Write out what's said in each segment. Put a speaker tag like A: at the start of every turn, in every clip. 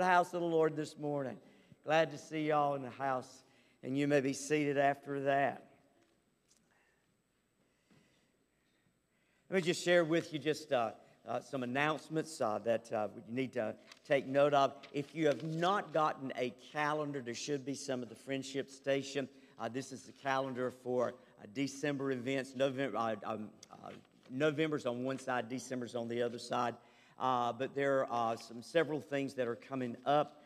A: the house of the Lord this morning. Glad to see y'all in the house, and you may be seated after that. Let me just share with you just uh, uh, some announcements uh, that uh, you need to take note of. If you have not gotten a calendar, there should be some at the Friendship Station. Uh, this is the calendar for uh, December events. November, um, November's on one side, December's on the other side. But there are some several things that are coming up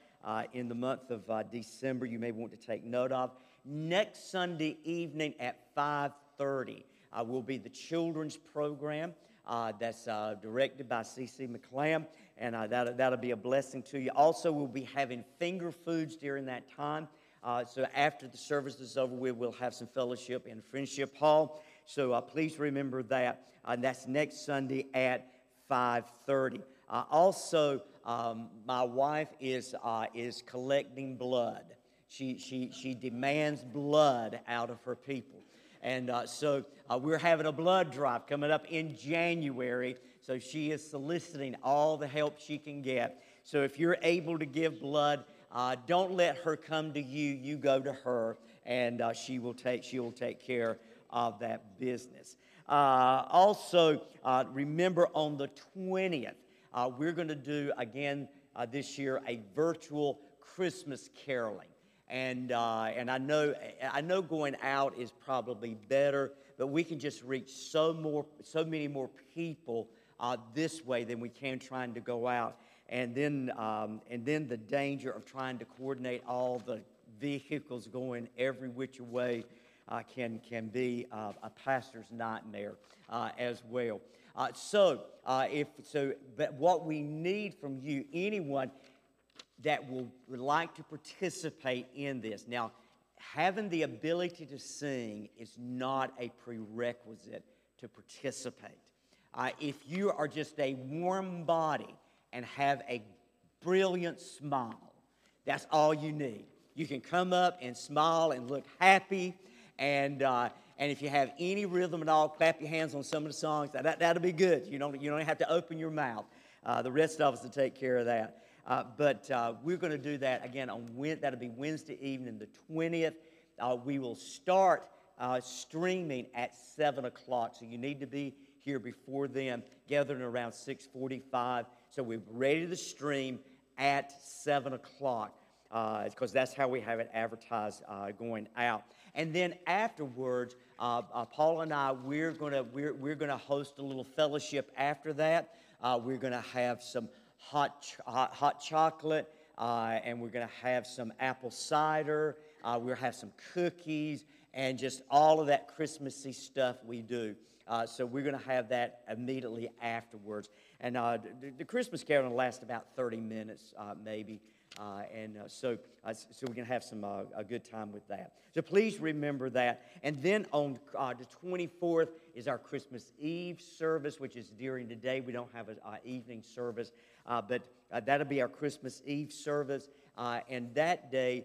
A: in the month of December you may want to take note of. Next Sunday evening at 530 uh, will be the children's program uh, that's uh, directed by C.C. McClam, and uh, that, that'll be a blessing to you. Also, we'll be having finger foods during that time. Uh, so after the service is over, we will have some fellowship in Friendship Hall. So uh, please remember that. and that's next Sunday at 5:30. also, um, my wife is is collecting blood. She, she, she demands blood out of her people. And uh, so uh, we're having a blood drive coming up in January. So she is soliciting all the help she can get. So if you're able to give blood, uh, don't let her come to you. You go to her, and uh, she will take she will take care of that business. Uh, also, uh, remember on the twentieth, we're going to do again this year a virtual Christmas caroling. And, uh, and I, know, I know going out is probably better, but we can just reach so, more, so many more people uh, this way than we can trying to go out. And then, um, and then the danger of trying to coordinate all the vehicles going every which way uh, can, can be uh, a pastor's nightmare uh, as well. Uh, so, uh, if so, but what we need from you, anyone, that will, would like to participate in this. Now, having the ability to sing is not a prerequisite to participate. Uh, if you are just a warm body and have a brilliant smile, that's all you need. You can come up and smile and look happy. And, uh, and if you have any rhythm at all, clap your hands on some of the songs. That, that'll be good. You don't, you don't have to open your mouth. Uh, the rest of us will take care of that. Uh, but uh, we're going to do that again on. That'll be Wednesday evening, the 20th. Uh, we will start uh, streaming at 7 o'clock. So you need to be here before then, gathering around 645. So we're ready to stream at 7 o'clock because uh, that's how we have it advertised uh, going out. And then afterwards, Paul and I, we're going to we're, we're gonna host a little fellowship after that. we're going to have some hot, hot, hot chocolate, uh, and we're going to have some apple cider. Uh, we'll have some cookies and just all of that Christmassy stuff we do. Uh, so we're going to have that immediately afterwards. And uh, the, the, Christmas carol will last about 30 minutes, uh, maybe. Uh, and uh, so, uh, so we can have some uh, a good time with that. So please remember that. And then on uh, the 24th is our Christmas Eve service, which is during the day. We don't have an evening service, uh, but that'll be our Christmas Eve service. and that day,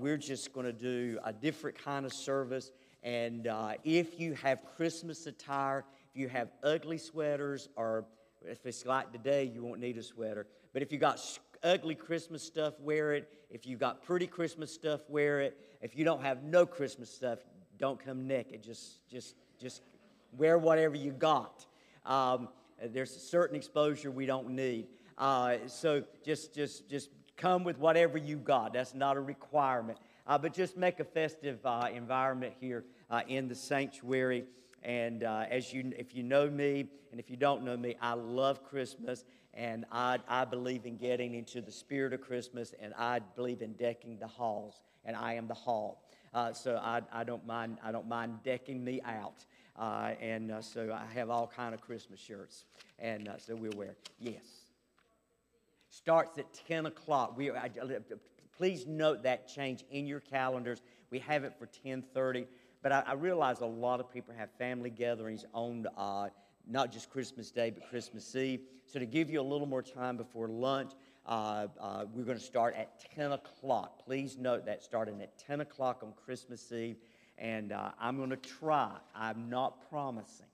A: we're just going to do a different kind of service. And if you have Christmas attire, if you have ugly sweaters, or if it's like today, you won't need a sweater. But if you got ugly Christmas stuff, wear it. If you got pretty Christmas stuff, wear it. If you don't have no Christmas stuff, don't come naked. Just, just, just wear whatever you got. Um, there's a certain exposure we don't need. Uh, so just, just, just come with whatever you got. That's not a requirement. Uh, but just make a festive uh, environment here uh, in the sanctuary. And uh, as you, if you know me, and if you don't know me, I love Christmas, and I, I believe in getting into the spirit of Christmas, and I believe in decking the halls, and I am the hall. Uh, so I, I, don't mind, I don't mind decking me out. Uh, and uh, so I have all kind of Christmas shirts, and uh, so we'll wear. Yes. Starts at 10 o'clock. We, I, please note that change in your calendars. We have it for 1030. But I, I realize a lot of people have family gatherings on uh, not just Christmas Day, but Christmas Eve. So, to give you a little more time before lunch, uh, uh, we're going to start at 10 o'clock. Please note that starting at 10 o'clock on Christmas Eve. And uh, I'm going to try, I'm not promising,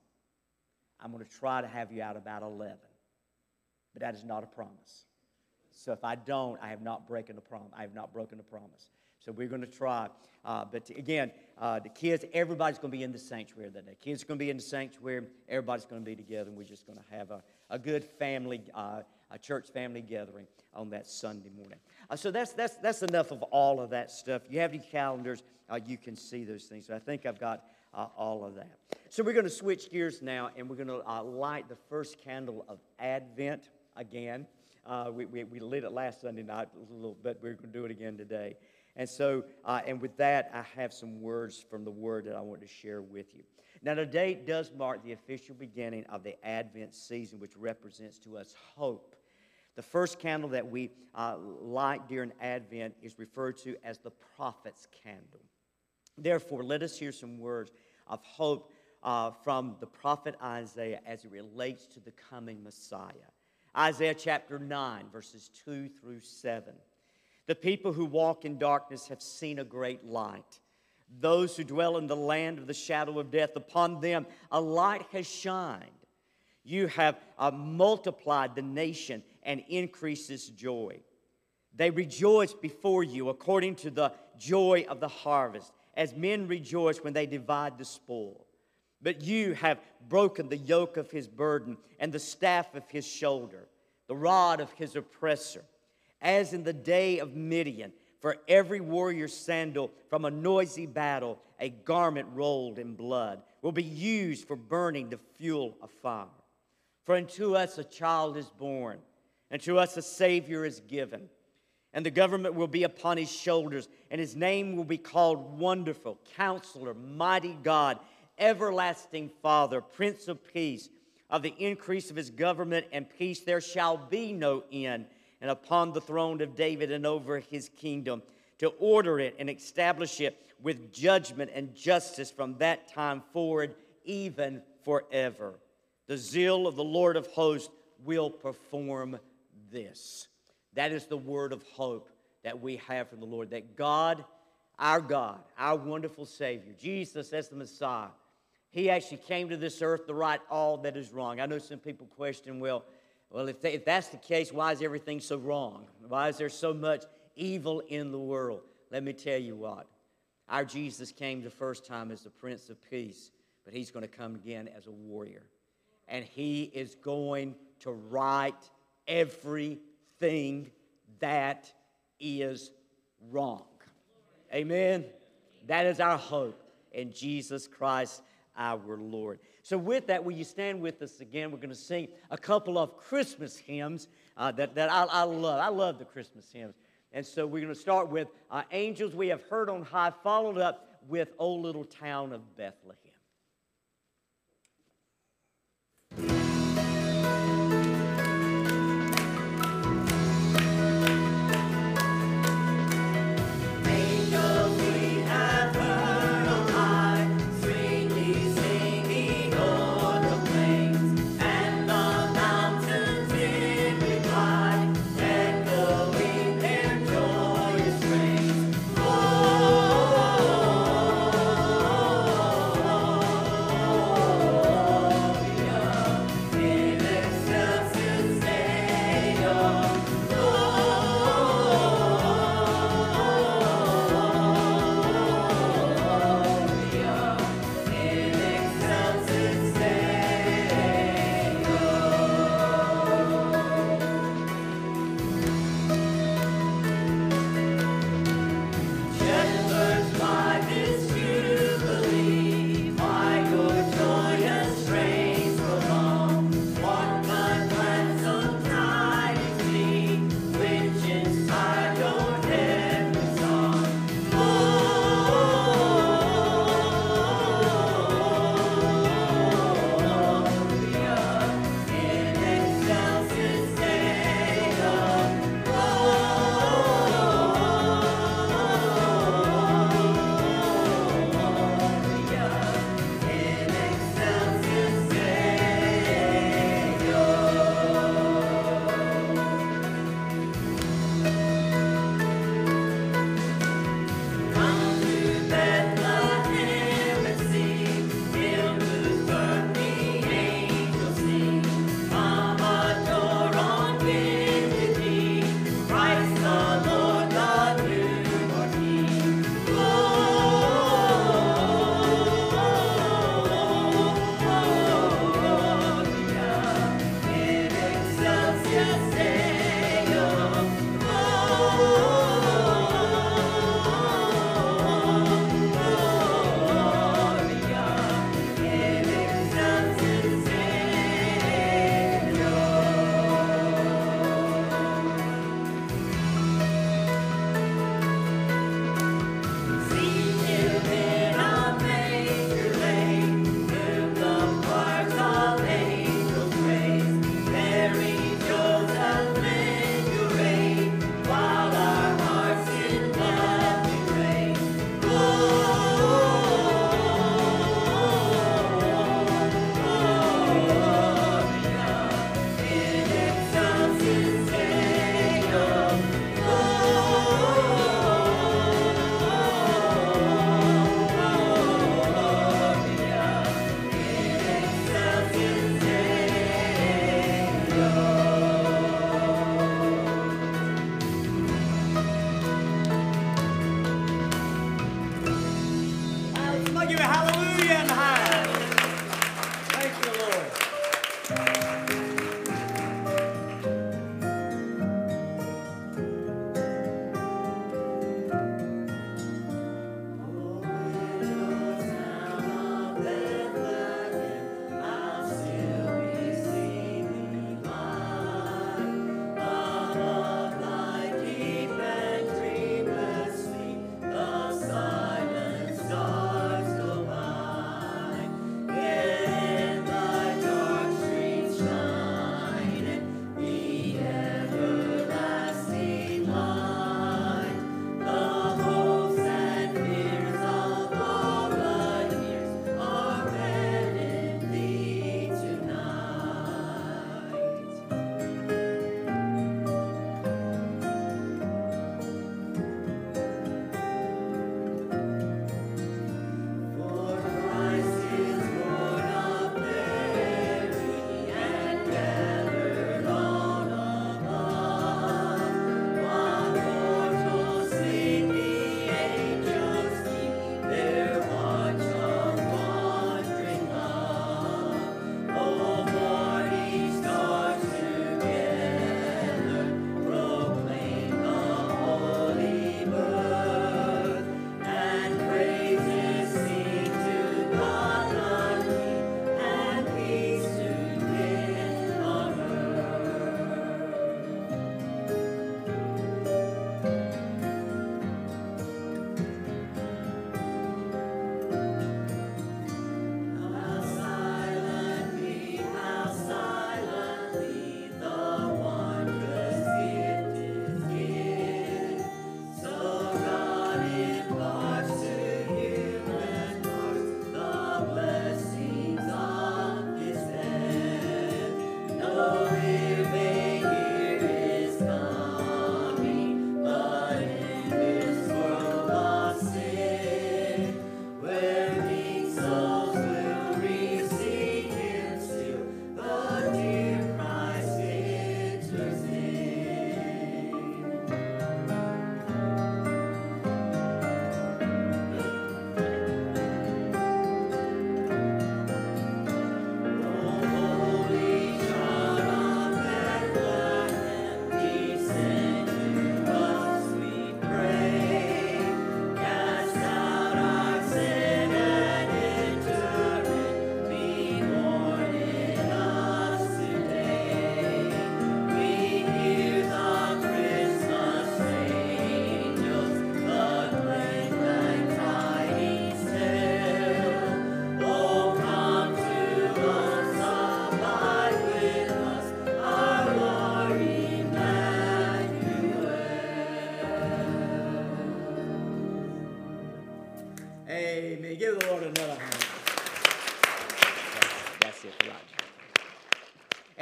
A: I'm going to try to have you out about 11. But that is not a promise. So if I don't, I have not broken a prom. I have not broken a promise. So we're going to try. Uh, but again, uh, the kids, everybody's going to be in the sanctuary that day. Kids are going to be in the sanctuary. Everybody's going to be together, and we're just going to have a, a good family, uh, a church family gathering on that Sunday morning. Uh, so that's, that's, that's enough of all of that stuff. You have your calendars, uh, you can see those things. So I think I've got uh, all of that. So we're going to switch gears now, and we're going to light the first candle of Advent again. we, we, we lit it last Sunday night a little bit. We're going to do it again today. And so, uh, and with that, I have some words from the Word that I want to share with you. Now, today does mark the official beginning of the Advent season, which represents to us hope. The first candle that we uh, light during Advent is referred to as the prophet's candle. Therefore, let us hear some words of hope uh, from the prophet Isaiah as it relates to the coming Messiah. Isaiah chapter 9, verses 2 through 7. The people who walk in darkness have seen a great light. Those who dwell in the land of the shadow of death, upon them a light has shined. You have uh, multiplied the nation and increased its joy. They rejoice before you according to the joy of the harvest, as men rejoice when they divide the spoil. But you have broken the yoke of his burden and the staff of his shoulder, the rod of his oppressor as in the day of Midian. For every warrior's sandal from a noisy battle, a garment rolled in blood, will be used for burning the fuel of fire. For unto us a child is born, and to us a Savior is given. And the government will be upon his shoulders, and his name will be called Wonderful, Counselor, Mighty God, Everlasting Father, Prince of Peace. Of the increase of his government and peace there shall be no end and upon the throne of David and over his kingdom, to order it and establish it with judgment and justice from that time forward, even forever. The zeal of the Lord of hosts will perform this. That is the word of hope that we have from the Lord. That God, our God, our wonderful Savior, Jesus as the Messiah, He actually came to this earth to right all that is wrong. I know some people question, well, well, if, they, if that's the case, why is everything so wrong? Why is there so much evil in the world? Let me tell you what. Our Jesus came the first time as the Prince of Peace, but he's going to come again as a warrior. And he is going to right everything that is wrong. Amen. That is our hope in Jesus Christ our Lord. So, with that, will you stand with us again? We're going to sing a couple of Christmas hymns uh, that, that I, I, love. I love the Christmas hymns. And so, we're going to start with uh, Angels We Have Heard on High, followed up with O Little Town of Bethlehem.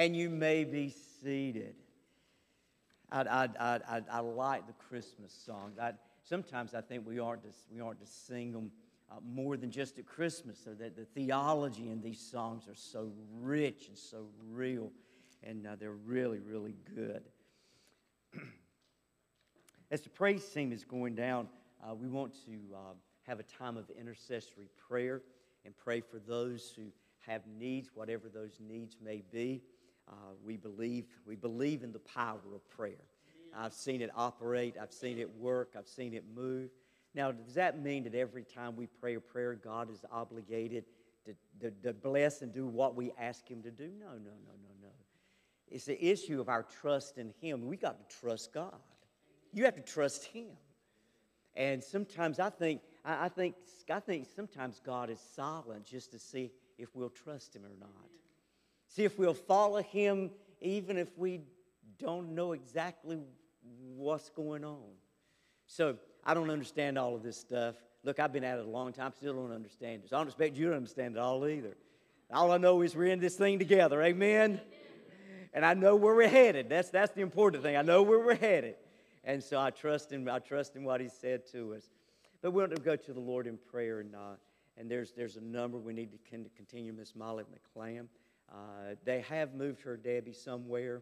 A: And you may be seated. I, I, I, I, like the Christmas songs. I, sometimes I think we aren't to, we aren't to sing them uh, more than just at Christmas, so that the theology in these songs are so rich and so real, and uh, they're really, really good. As the praise team is going down, uh, we want to uh, have a time of intercessory prayer and pray for those who have needs, whatever those needs may be. Uh, we believe we believe in the power of prayer. I've seen it operate. I've seen it work. I've seen it move. Now, does that mean that every time we pray a prayer, God is obligated to, to, to bless and do what we ask Him to do? No, no, no, no, no. It's the issue of our trust in Him. We got to trust God. You have to trust Him. And sometimes I think, I think, I think sometimes God is silent just to see if we'll trust Him or not. See if we'll follow Him even if we don't know exactly what's going on. So I don't understand all of this stuff. Look, I've been at it a long time, still don't understand it. So I don't expect you to understand it all either. All I know is we're in this thing together. Amen? And I know where we're headed. That's, that's the important thing. I know where we're headed. And so I trust in, I trust in what he said to us. But we want to go to the Lord in prayer. And, uh, and there's, there's a number we need to continue, Miss Molly McClam. Uh, they have moved her Debbie somewhere.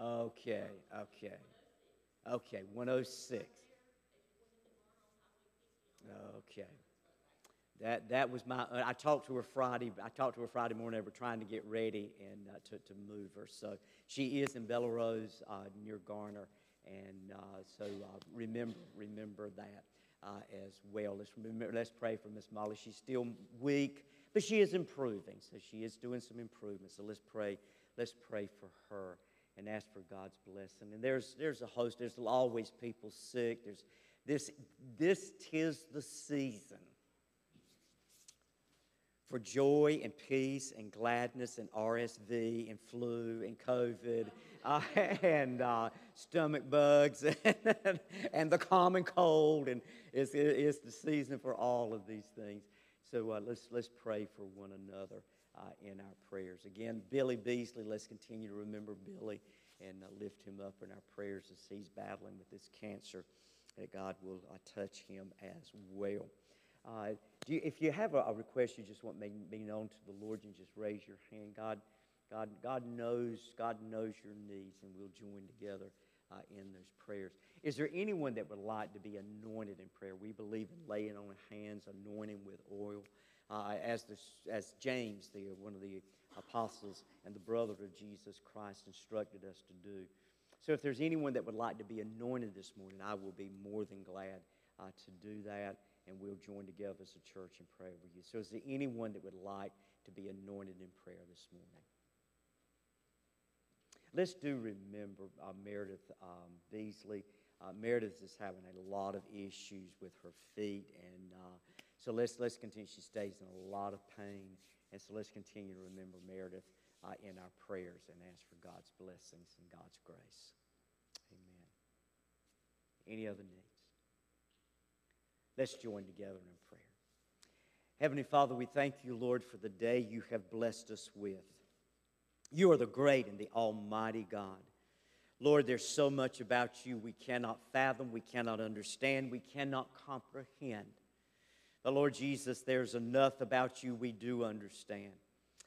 A: Okay, okay. Okay, 106. Okay. That, that was my, I talked to her Friday, I talked to her Friday morning, they were trying to get ready and uh, to, to move her. So she is in Bellerose uh, near Garner. And uh, so uh, remember, remember that uh, as well. Let's, remember, let's pray for Miss Molly. She's still weak, but she is improving. So she is doing some improvement. So let's pray, let's pray for her and ask for God's blessing. And there's, there's a host, there's always people sick. There's this, this tis the season for joy and peace and gladness and RSV and flu and COVID uh, and uh, stomach bugs and, and, the common cold. And it's, it's the season for all of these things. So uh, let's, let's pray for one another uh, in our prayers. Again, Billy Beasley, let's continue to remember Billy and uh, lift him up in our prayers as he's battling with this cancer, that God will uh, touch him as well. Uh, you, if you have a, a, request you just want me be known to the Lord, you just raise your hand. God, God, God knows, God knows your needs, and we'll join together uh, in those prayers. Is there anyone that would like to be anointed in prayer? We believe in laying on hands, anointing with oil uh, as, the, as James, the, one of the apostles and the brother of Jesus Christ, instructed us to do. So if there's anyone that would like to be anointed this morning, I will be more than glad uh, to do that, and we'll join together as a church and pray with you. So is there anyone that would like to be anointed in prayer this morning? Let's do remember uh, Meredith um, Beasley. Uh, Meredith is having a lot of issues with her feet, and uh, so let's, let's continue. She stays in a lot of pain. And so let's continue to remember Meredith uh, in our prayers and ask for God's blessings and God's grace. Amen. Any other needs? Let's join together in prayer. Heavenly Father, we thank you, Lord, for the day you have blessed us with. You are the great and the almighty God. Lord, there's so much about you we cannot fathom, we cannot understand, we cannot comprehend. But Lord Jesus, there's enough about you we do understand.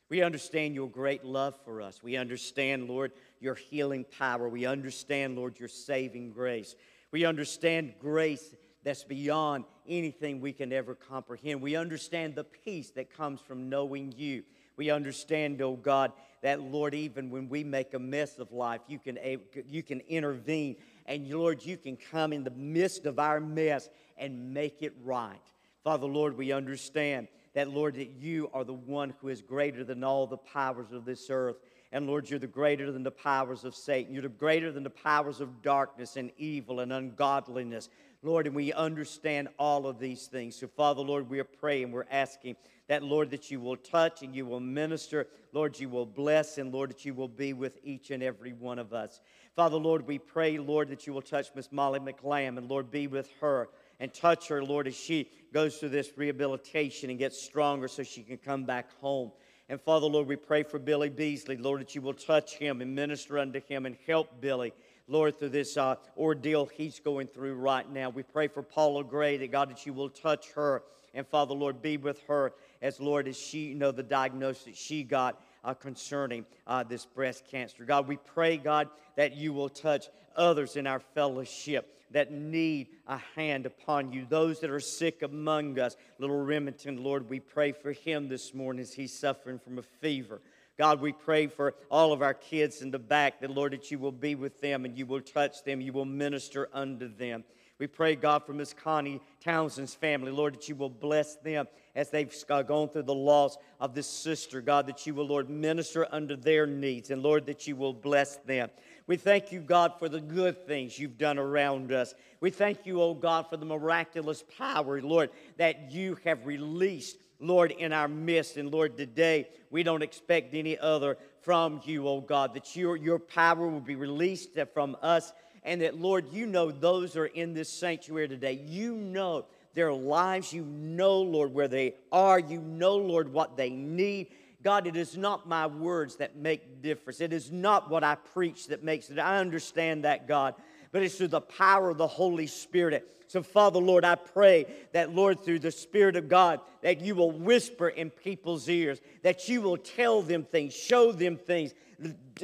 A: We understand your great love for us. We understand, Lord, your healing power. We understand, Lord, your saving grace. We understand grace that's beyond anything we can ever comprehend. We understand the peace that comes from knowing you. We understand, oh God, that, Lord, even when we make a mess of life, you can, you can intervene. And, Lord, you can come in the midst of our mess and make it right. Father, Lord, we understand that, Lord, that you are the one who is greater than all the powers of this earth. And Lord, you're the greater than the powers of Satan. You're the greater than the powers of darkness and evil and ungodliness. Lord, and we understand all of these things. So, Father, Lord, we are praying, we're asking that, Lord, that you will touch and you will minister. Lord, you will bless, and Lord, that you will be with each and every one of us. Father, Lord, we pray, Lord, that you will touch Miss Molly McLam, and Lord, be with her and touch her, Lord, as she goes through this rehabilitation and gets stronger so she can come back home. And Father, Lord, we pray for Billy Beasley, Lord, that you will touch him and minister unto him and help Billy. Lord, through this uh, ordeal he's going through right now. We pray for Paula Gray that God, that you will touch her. And Father, Lord, be with her as, Lord, as she, you know, the diagnosis she got uh, concerning uh, this breast cancer. God, we pray, God, that you will touch others in our fellowship that need a hand upon you, those that are sick among us. Little Remington, Lord, we pray for him this morning as he's suffering from a fever. God, we pray for all of our kids in the back that, Lord, that you will be with them and you will touch them, you will minister unto them. We pray, God, for Miss Connie Townsend's family, Lord, that you will bless them as they've uh, gone through the loss of this sister. God, that you will, Lord, minister unto their needs, and Lord, that you will bless them. We thank you, God, for the good things you've done around us. We thank you, oh God, for the miraculous power, Lord, that you have released. Lord, in our midst. And Lord, today we don't expect any other from you, oh God, that your, your power will be released from us and that, Lord, you know those are in this sanctuary today. You know their lives. You know, Lord, where they are. You know, Lord, what they need. God, it is not my words that make difference. It is not what I preach that makes it. I understand that, God, but it's through the power of the Holy Spirit. So, Father, Lord, I pray that, Lord, through the Spirit of God, that you will whisper in people's ears, that you will tell them things, show them things,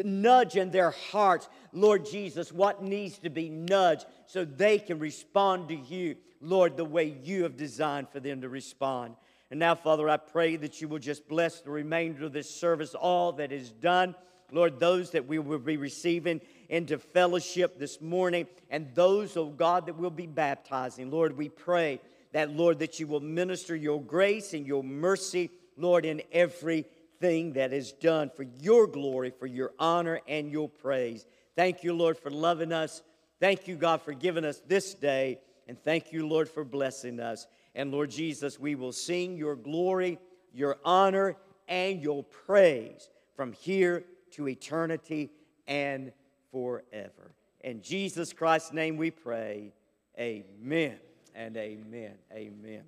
A: nudge in their hearts, Lord Jesus, what needs to be nudged so they can respond to you, Lord, the way you have designed for them to respond. And now, Father, I pray that you will just bless the remainder of this service, all that is done. Lord, those that we will be receiving into fellowship this morning, and those, oh God, that we'll be baptizing. Lord, we pray that, Lord, that you will minister your grace and your mercy, Lord, in everything that is done for your glory, for your honor, and your praise. Thank you, Lord, for loving us. Thank you, God, for giving us this day. And thank you, Lord, for blessing us. And Lord Jesus, we will sing your glory, your honor, and your praise from here to eternity and forever. In Jesus Christ's name we pray. Amen and amen. Amen.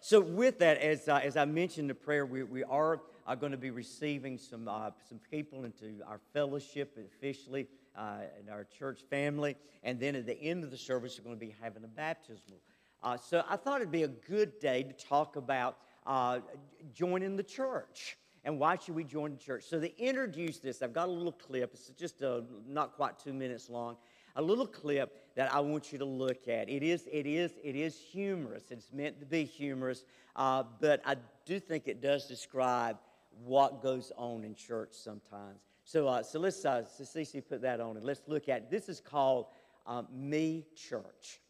A: So, with that, as, uh, as I mentioned the prayer, we, we are uh, going to be receiving some, uh, some people into our fellowship officially uh, in our church family. And then at the end of the service, we're going to be having a baptismal. Uh, so, I thought it'd be a good day to talk about uh, joining the church. And why should we join the church? So, they introduce this, I've got a little clip. It's just not quite two minutes long a little clip that I want you to look at. It is, it is, it is humorous. It's meant to be humorous, uh, but I do think it does describe what goes on in church sometimes. So, uh, so let's, uh, so Cece put that on and let's look at it. This is called um, Me Church.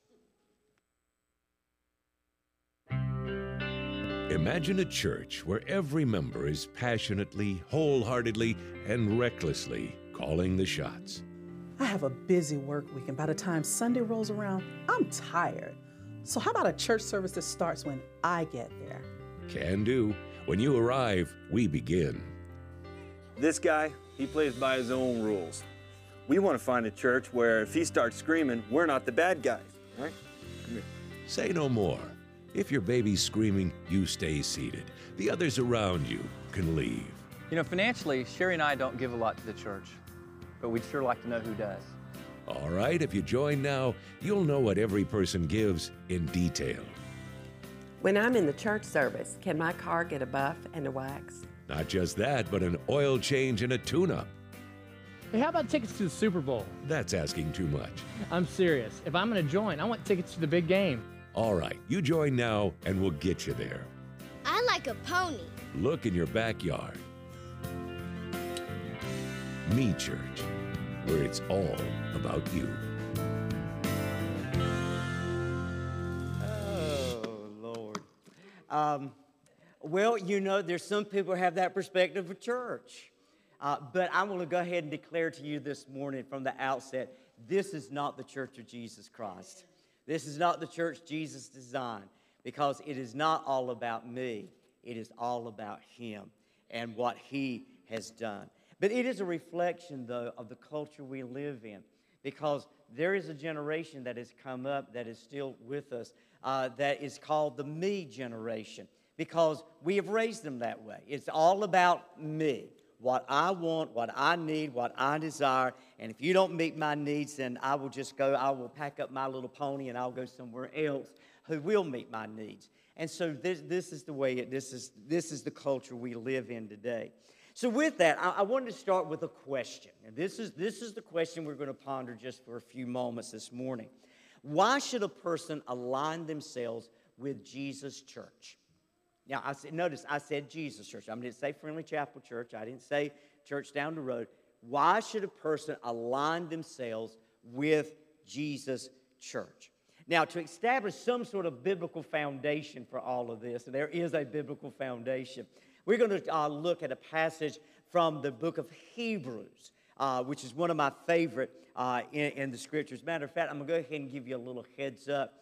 B: Imagine a church where every member is passionately, wholeheartedly, and recklessly calling the shots.
C: I have a busy work week, and by the time Sunday rolls around, I'm tired. So, how about a church service that starts when I get there?
B: Can do. When you arrive, we begin.
D: This guy, he plays by his own rules. We want to find a church where if he starts screaming, we're not the bad guys, right?
B: Say no more. If your baby's screaming, you stay seated. The others around you can leave.
E: You know, financially, Sherry and I don't give a lot to the church but we'd sure like to know who does.
B: All right, if you join now, you'll know what every person gives in detail.
F: When I'm in the church service, can my car get a buff and a wax?
B: Not just that, but an oil change and a tune up.
G: Hey, how about tickets to the Super Bowl?
B: That's asking too much.
G: I'm serious. If I'm going to join, I want tickets to the big game.
B: All right, you join now and we'll get you there.
H: I like a pony.
B: Look in your backyard. Me Church, where it's all about you.
A: Oh, Lord. Um, well, you know, there's some people who have that perspective of church. Uh, but I want to go ahead and declare to you this morning from the outset this is not the church of Jesus Christ. This is not the church Jesus designed because it is not all about me, it is all about Him and what He has done. But it is a reflection, though, of the culture we live in because there is a generation that has come up that is still with us uh, that is called the me generation because we have raised them that way. It's all about me, what I want, what I need, what I desire. And if you don't meet my needs, then I will just go, I will pack up my little pony and I'll go somewhere else who will meet my needs. And so this, this is the way, it, this, is, this is the culture we live in today. So, with that, I, I wanted to start with a question. And this is, this is the question we're going to ponder just for a few moments this morning. Why should a person align themselves with Jesus Church? Now, I said, notice I said Jesus Church. I didn't say Friendly Chapel Church. I didn't say church down the road. Why should a person align themselves with Jesus Church? Now, to establish some sort of biblical foundation for all of this, there is a biblical foundation. We're going to uh, look at a passage from the book of Hebrews, uh, which is one of my favorite uh, in, in, the scriptures. Matter of fact, I'm going to go ahead and give you a little heads up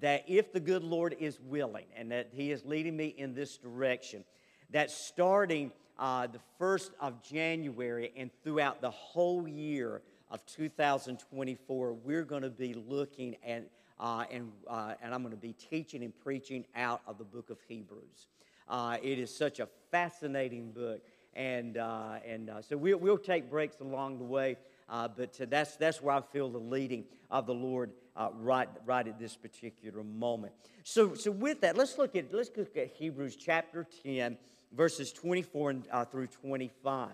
A: that if the good Lord is willing and that He is leading me in this direction, that starting uh, the 1st of January and throughout the whole year of 2024, we're going to be looking at uh, and, uh, and I'm going to be teaching and preaching out of the book of Hebrews. Uh, it is such a fascinating book. And, uh, and uh, so we'll, we'll take breaks along the way, uh, but that's, that's where I feel the leading of the Lord uh, right, right at this particular moment. So, so with that, let's look at, let's look at Hebrews chapter 10, verses 24 and, uh, through 25.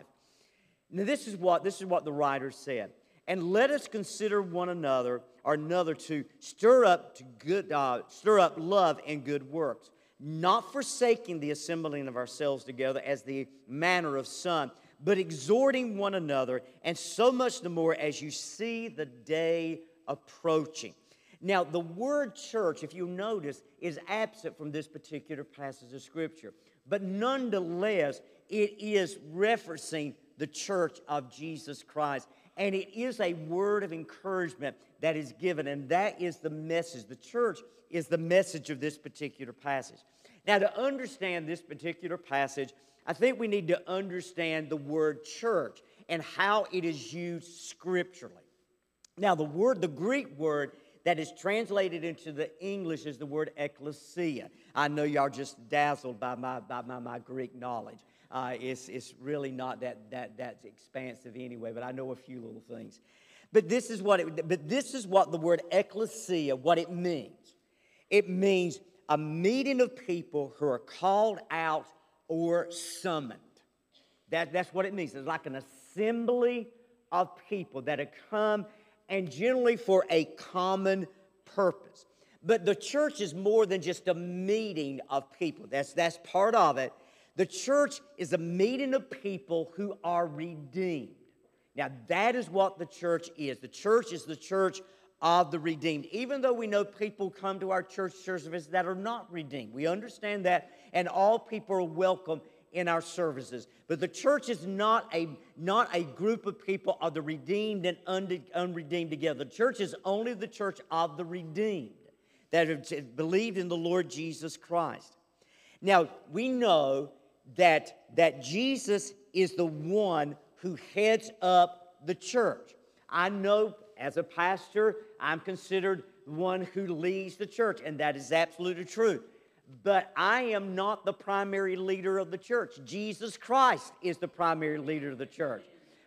A: Now, this is, what, this is what the writer said. And let us consider one another, or another to stir up to good, stir up love and good works not forsaking the assembling of ourselves together as the manner of some, but exhorting one another, and so much the more as you see the day approaching. Now, the word church, if you notice, is absent from this particular passage of Scripture. But nonetheless, it is referencing the church of Jesus Christ. And it is a word of encouragement that is given, and that is the message. The church is the message of this particular passage. Now, to understand this particular passage, I think we need to understand the word church and how it is used scripturally. Now, the word, the Greek word that is translated into the English is the word ecclesia. I know y'all just dazzled by my, by my, my Greek knowledge. Uh, it's, it's really not that, that, that expansive anyway, but I know a few little things. But this is what it, but this is what the word ecclesia, what it means. It means a meeting of people who are called out or summoned. That, that's what it means. It's like an assembly of people that have come and generally for a common purpose. But the church is more than just a meeting of people. That's, that's part of it. The church is a meeting of people who are redeemed. Now, that is what the church is. The church is the church of the redeemed. Even though we know people come to our church services that are not redeemed, we understand that, and all people are welcome in our services. But the church is not a, not a group of people of the redeemed and unredeemed together. The church is only the church of the redeemed that have believed in the Lord Jesus Christ. Now, we know that, that Jesus is the one who heads up the church. I know as a pastor, I'm considered one who leads the church, and that is absolutely true. But I am not the primary leader of the church. Jesus Christ is the primary leader of the church.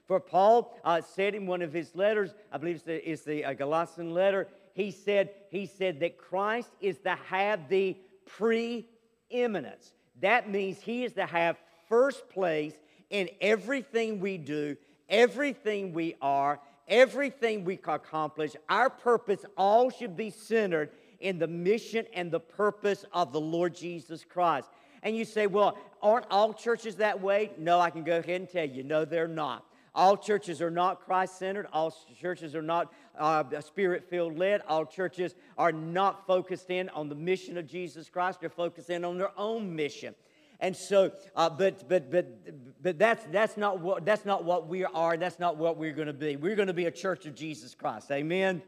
A: For Paul uh, said in one of his letters, I believe it's the, it's the uh, Galatian letter, he said, he said that Christ is to have the preeminence. That means he is to have first place in everything we do, everything we are, everything we accomplish, our purpose all should be centered in the mission and the purpose of the Lord Jesus Christ. And you say, well, aren't all churches that way? No, I can go ahead and tell you, no, they're not. All churches are not Christ centered. All churches are not uh, spirit filled led. All churches are not focused in on the mission of Jesus Christ. They're focused in on their own mission. And so, uh, but but but but that's that's not what that's not what we are. That's not what we're going to be. We're going to be a church of Jesus Christ. Amen.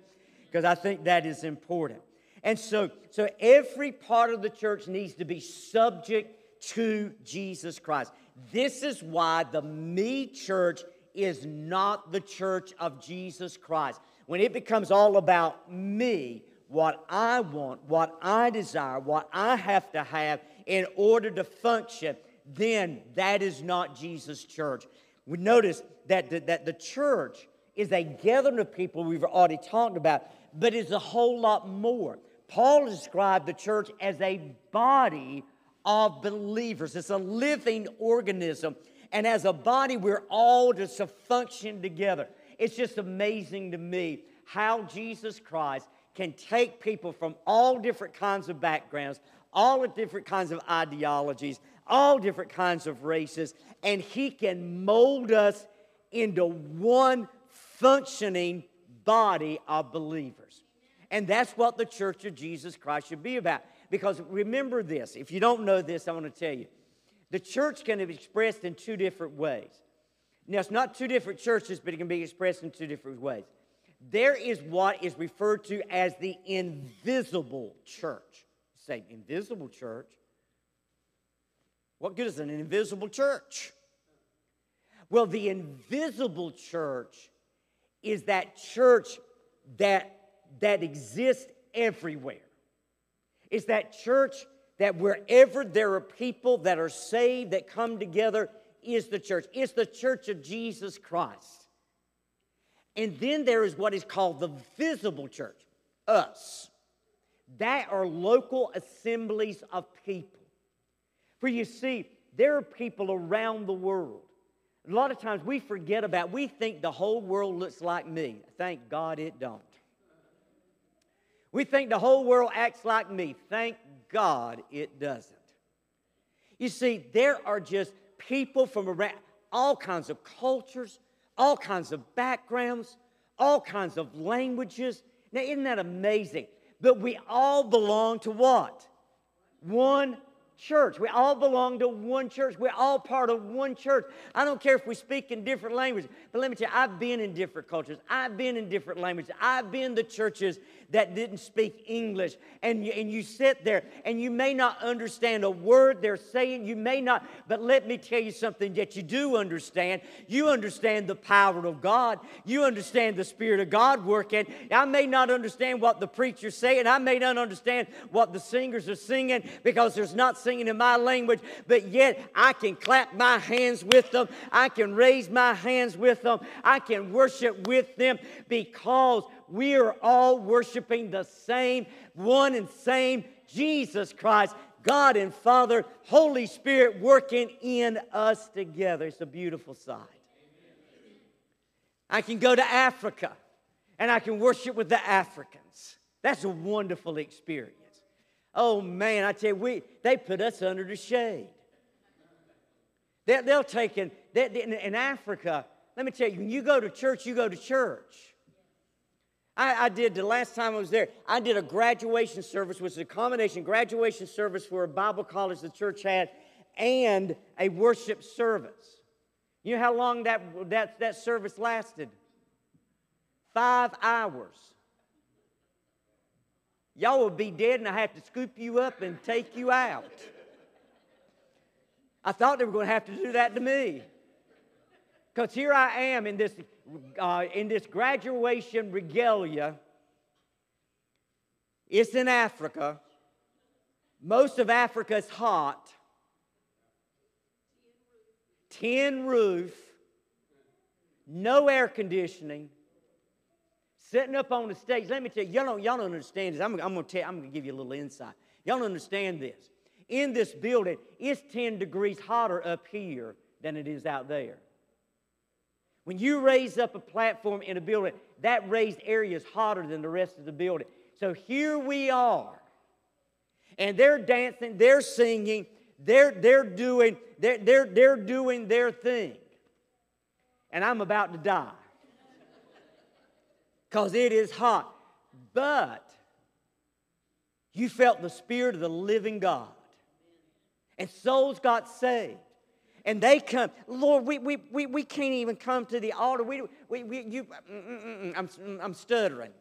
A: Because I think that is important. And so, so every part of the church needs to be subject to Jesus Christ. This is why the me church is not the church of Jesus Christ. when it becomes all about me, what I want, what I desire, what I have to have in order to function, then that is not Jesus' church. We notice that the, that the church is a gathering of people we've already talked about, but is a whole lot more. Paul described the church as a body of believers. It's a living organism. And as a body, we're all just to function together. It's just amazing to me how Jesus Christ can take people from all different kinds of backgrounds, all the different kinds of ideologies, all different kinds of races, and he can mold us into one functioning body of believers. And that's what the church of Jesus Christ should be about. Because remember this if you don't know this, I want to tell you the church can be expressed in two different ways. Now, it's not two different churches, but it can be expressed in two different ways. There is what is referred to as the invisible church. Say, invisible church? What good is an invisible church? Well, the invisible church is that church that, that exists everywhere. It's that church that wherever there are people that are saved, that come together, is the church. It's the church of Jesus Christ. And then there is what is called the visible church, us. That are local assemblies of people. For you see, there are people around the world. A lot of times we forget about, we think the whole world looks like me. Thank God it don't. We think the whole world acts like me. Thank God it doesn't. You see, there are just people from around all kinds of cultures, all kinds of backgrounds, all kinds of languages. Now, isn't that amazing? But we all belong to what? One church. We all belong to one church. We're all part of one church. I don't care if we speak in different languages, but let me tell you, I've been in different cultures. I've been in different languages. I've been to churches that didn't speak English. And you, and you sit there and you may not understand a word they're saying. You may not, but let me tell you something that you do understand. You understand the power of God. You understand the Spirit of God working. I may not understand what the preacher's saying. I may not understand what the singers are singing because there's not singing in my language, but yet I can clap my hands with them. I can raise my hands with them. I can worship with them because we are all worshiping the same one and same Jesus Christ, God and Father, Holy Spirit working in us together. It's a beautiful sight. I can go to Africa and I can worship with the Africans. That's a wonderful experience. Oh man, I tell you, we, they put us under the shade. They, will take in, they, in, Africa, let me tell you, when you go to church, you go to church. I, I, did the last time I was there, I did a graduation service, which is a combination graduation service for a Bible college the church had and a worship service. You know how long that, that, that service lasted? Five hours. Y'all would be dead and I have to scoop you up and take you out. I thought they were going to have to do that to me. Because here I am in this, uh, in this graduation regalia. It's in Africa. Most of Africa is hot. Tin roof, no air conditioning sitting up on the stage. Let me tell you, y'all don't, y'all don't understand this. I'm, I'm going to give you a little insight. Y'all don't understand this. In this building, it's 10 degrees hotter up here than it is out there. When you raise up a platform in a building, that raised area is hotter than the rest of the building. So here we are. And they're dancing, they're singing, they're, they're, doing, they're, they're, they're doing their thing. And I'm about to die because it is hot. But you felt the Spirit of the living God. And souls got saved. And they come, Lord, we, we, we, we can't even come to the altar. We, we, we, you, mm, mm, mm, I'm, I'm stuttering.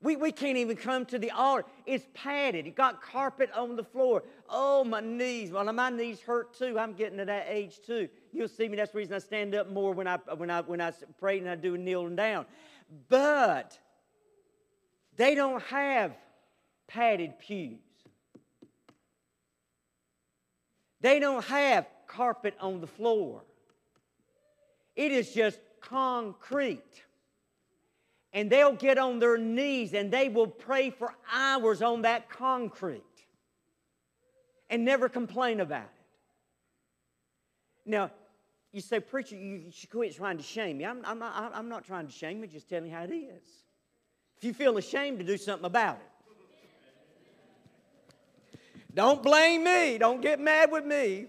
A: We, we can't even come to the altar. It's padded. It got carpet on the floor. Oh, my knees. Well, my knees hurt too. I'm getting to that age too. You'll see me. That's the reason I stand up more when I, when I, when I pray and I do kneeling down. But they don't have padded pews. They don't have carpet on the floor. It is just concrete. And they'll get on their knees and they will pray for hours on that concrete and never complain about it. Now, you say, Preacher, you should quit trying to shame me. I'm, I'm, not, I'm not trying to shame you, just telling you how it is. If you feel ashamed to do something about it, don't blame me. Don't get mad with me.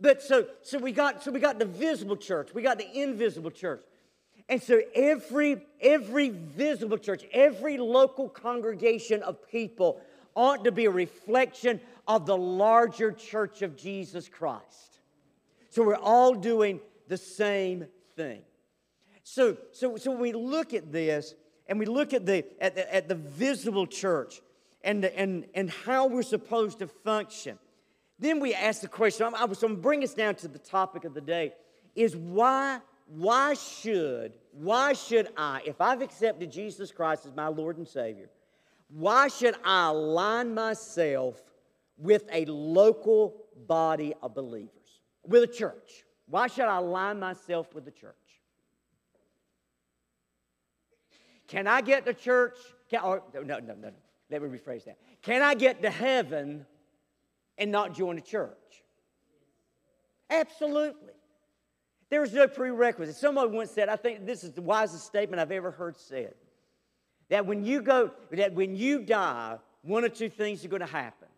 A: But so, so we got so we got the visible church, we got the invisible church. And so every every visible church, every local congregation of people ought to be a reflection of the larger church of Jesus Christ. So we're all doing the same thing. So, so, so we look at this and we look at the, at the, at the visible church and, and, and how we're supposed to function, then we ask the question, I'm, I'm going to bring us down to the topic of the day, is why, why should, why should I, if I've accepted Jesus Christ as my Lord and Savior, why should I align myself with a local body of believers? With a church. Why should I align myself with the church? Can I get to church? Can, or, no, no, no, no. Let me rephrase that. Can I get to heaven and not join a church? Absolutely. There is no prerequisite. Someone once said, I think this is the wisest statement I've ever heard said. That when you go, that when you die, one or two things are going to happen.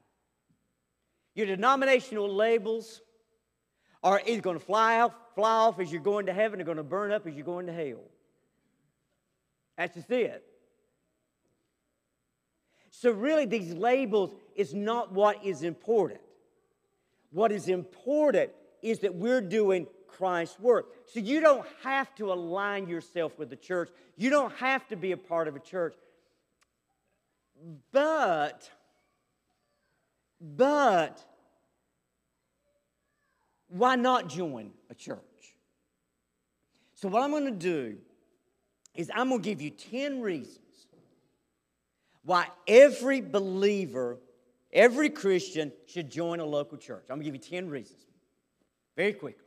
A: Your denominational labels are either going to fly off, fly off as you're going to heaven or going to burn up as you're going to hell. That's just it. So, really, these labels is not what is important. What is important is that we're doing Christ's work. So, you don't have to align yourself with the church, you don't have to be a part of a church. But, but, why not join a church? So, what I'm going to do is I'm going to give you 10 reasons why every believer, every Christian should join a local church. I'm going to give you 10 reasons very quickly.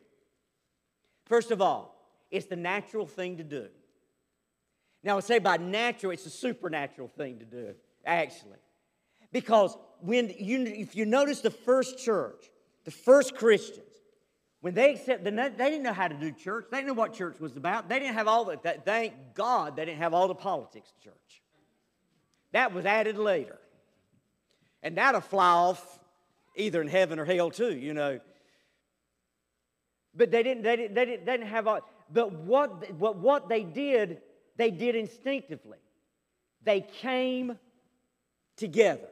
A: First of all, it's the natural thing to do. Now, I say by natural, it's a supernatural thing to do, actually. Because when you, if you notice the first church, the first Christians, when they accepted, they didn't know how to do church. They didn't know what church was about. They didn't have all the, thank God they didn't have all the politics of church. That was added later. And that'll fly off either in heaven or hell too, you know. But they didn't, they didn't, they didn't, they didn't have all, but what, what, what they did, they did instinctively. They came together.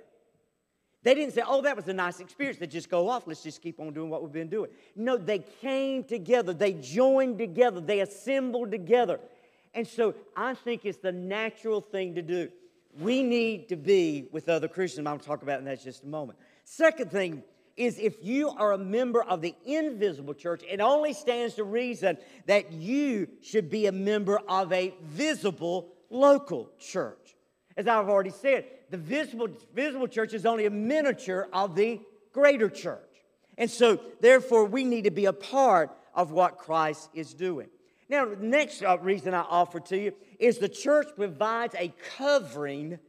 A: They didn't say, oh, that was a nice experience. They just go off. Let's just keep on doing what we've been doing. No, they came together. They joined together. They assembled together. And so I think it's the natural thing to do. We need to be with other Christians. I'm going to talk about that in just a moment. Second thing is if you are a member of the invisible church, it only stands to reason that you should be a member of a visible local church. As I've already said, the visible, visible church is only a miniature of the greater church. And so, therefore, we need to be a part of what Christ is doing. Now, the next uh, reason I offer to you is the church provides a covering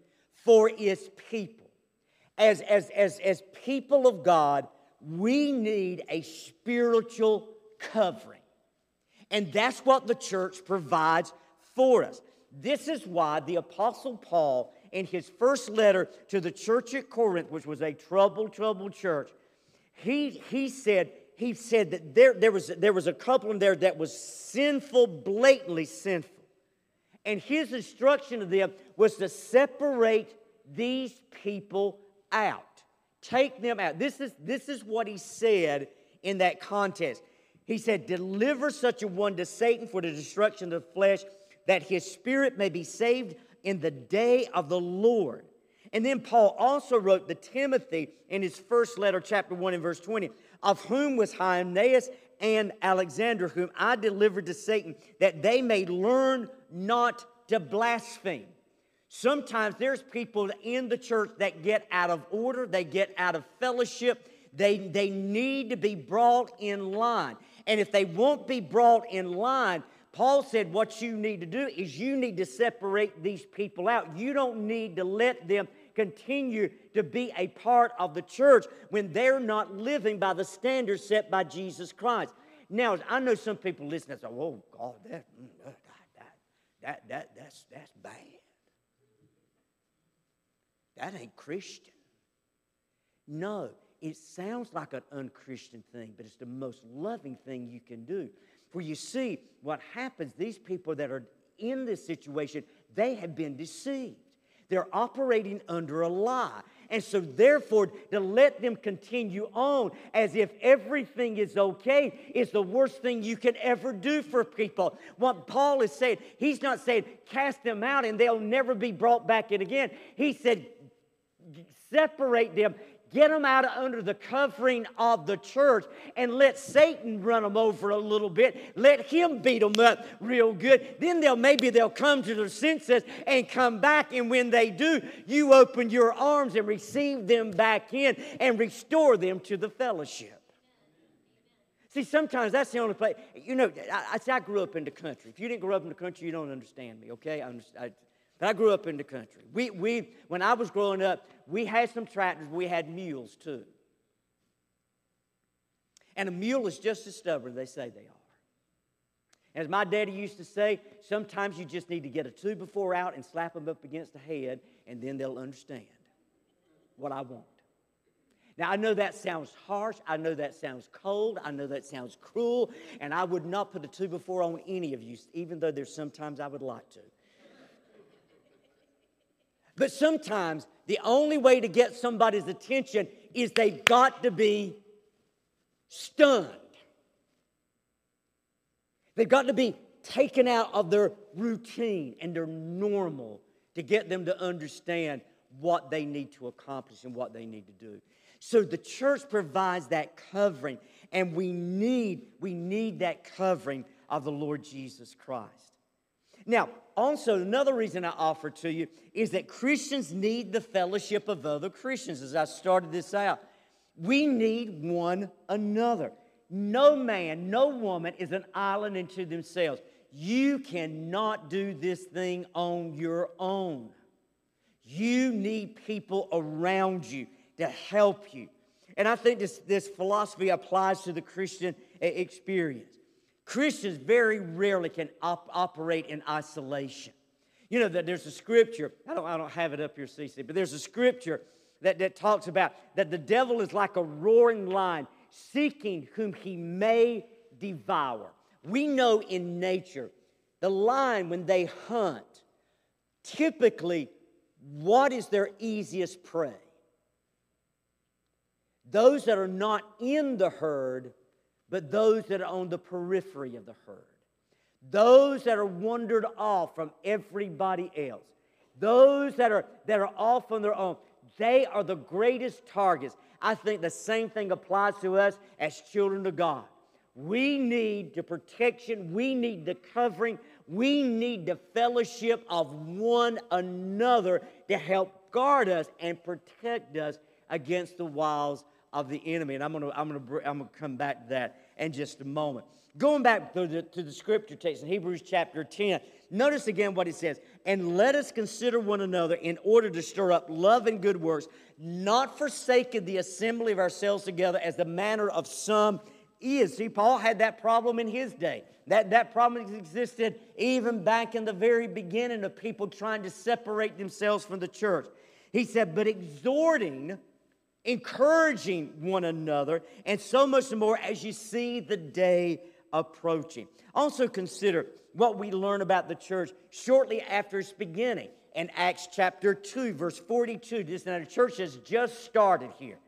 A: for its people. As, as, as, as people of God, we need a spiritual covering. And that's what the church provides for us. This is why the Apostle Paul in his first letter to the church at Corinth, which was a troubled, troubled church, he, he said, he said that there, there, was, there was a couple in there that was sinful, blatantly sinful. And his instruction to them was to separate these people out. Take them out. This is, this is what he said in that contest. He said, Deliver such a one to Satan for the destruction of the flesh, that his spirit may be saved in the day of the Lord. And then Paul also wrote to Timothy in his first letter, chapter 1 and verse 20, of whom was Hymenaeus and Alexander, whom I delivered to Satan, that they may learn not to blaspheme. Sometimes there's people in the church that get out of order, they get out of fellowship. They, they need to be brought in line. And if they won't be brought in line, Paul said, What you need to do is you need to separate these people out. You don't need to let them continue to be a part of the church when they're not living by the standards set by Jesus Christ. Now, I know some people listen and say, Oh, God, that, mm, that, that, that, that's, that's bad. That ain't Christian. No, it sounds like an unchristian thing, but it's the most loving thing you can do. For you see, what happens, these people that are in this situation, they have been deceived. They're operating under a lie. And so, therefore, to let them continue on as if everything is okay is the worst thing you can ever do for people. What Paul is saying, he's not saying cast them out and they'll never be brought back in again. He said separate them get them out under the covering of the church and let Satan run them over a little bit. Let him beat them up real good. Then they'll maybe they'll come to their senses and come back. And when they do, you open your arms and receive them back in and restore them to the fellowship. See, sometimes that's the only place. You know, I, I, I grew up in the country. If you didn't grow up in the country, you don't understand me, okay? I, I, but I grew up in the country. We, we, when I was growing up, we had some tractors, we had mules too. And a mule is just as stubborn as they say they are. As my daddy used to say, sometimes you just need to get a two-by-four out and slap them up against the head, and then they'll understand what I want. Now, I know that sounds harsh. I know that sounds cold. I know that sounds cruel. And I would not put a two-by-four on any of you, even though there's sometimes I would like to. But sometimes the only way to get somebody's attention is they've got to be stunned. They've got to be taken out of their routine and their normal to get them to understand what they need to accomplish and what they need to do. So the church provides that covering, and we need, we need that covering of the Lord Jesus Christ. Now, also, another reason I offer to you is that Christians need the fellowship of other Christians. As I started this out, we need one another. No man, no woman is an island unto themselves. You cannot do this thing on your own. You need people around you to help you. And I think this, this philosophy applies to the Christian experience. Christians very rarely can op- operate in isolation. You know that there's a scripture, I don't, I don't have it up here, CC, but there's a scripture that, that talks about that the devil is like a roaring lion seeking whom he may devour. We know in nature, the lion, when they hunt, typically, what is their easiest prey? Those that are not in the herd but those that are on the periphery of the herd. Those that are wandered off from everybody else. Those that are, that are off on their own. They are the greatest targets. I think the same thing applies to us as children of God. We need the protection, we need the covering, we need the fellowship of one another to help guard us and protect us against the wiles of the enemy. And I'm to I'm to I'm to come back to that in just a moment. Going back to the, to the scripture text in Hebrews chapter 10, notice again what it says. And let us consider one another in order to stir up love and good works, not forsaking the assembly of ourselves together as the manner of some is. See, Paul had that problem in his day. That, that problem existed even back in the very beginning of people trying to separate themselves from the church. He said, but exhorting encouraging one another, and so much more as you see the day approaching. Also, consider what we learn about the church shortly after its beginning in Acts chapter 2, verse 42. This now the church has just started here.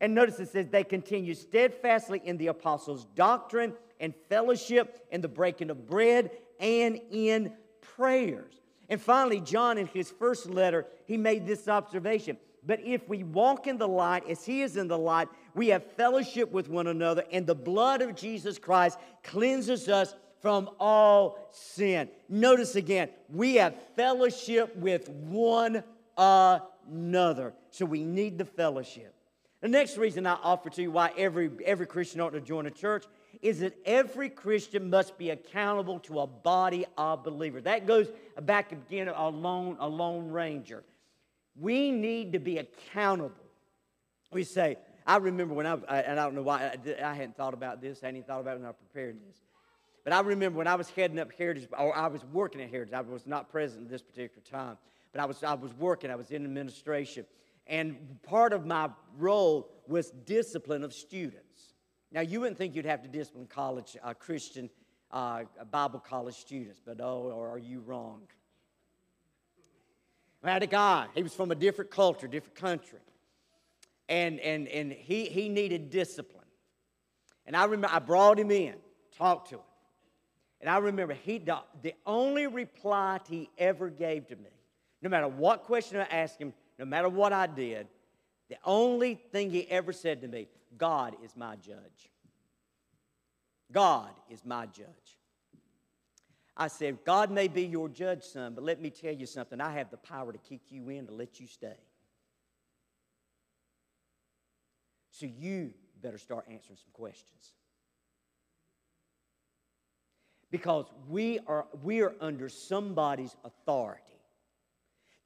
A: And notice it says they continue steadfastly in the apostles' doctrine and fellowship, in the breaking of bread, and in prayers. And finally, John, in his first letter, he made this observation but if we walk in the light as he is in the light, we have fellowship with one another, and the blood of Jesus Christ cleanses us from all sin. Notice again, we have fellowship with one another. So we need the fellowship. The next reason I offer to you why every, every Christian ought to join a church is that every Christian must be accountable to a body of believers. That goes back again a lone, a lone ranger. We need to be accountable. We say, I remember when I, and I don't know why I, hadn't thought about this, I hadn't thought about it when I prepared this. But I remember when I was heading up Heritage, or I was working at Heritage, I was not present at this particular time, but I was, I was working, I was in administration. And part of my role was discipline of students. Now, you wouldn't think you'd have to discipline college, uh, Christian uh, Bible college students, but oh, or are you wrong? I had a guy, he was from a different culture, different country, and, and, and he, he needed discipline. And I remember I brought him in, talked to him. And I remember he, the, the only reply he ever gave to me, no matter what question I asked him, no matter what I did, the only thing he ever said to me, God is my judge. God is my judge. I said, God may be your judge, son, but let me tell you something. I have the power to kick you in to let you stay. So you better start answering some questions. Because we are, we are under somebody's authority.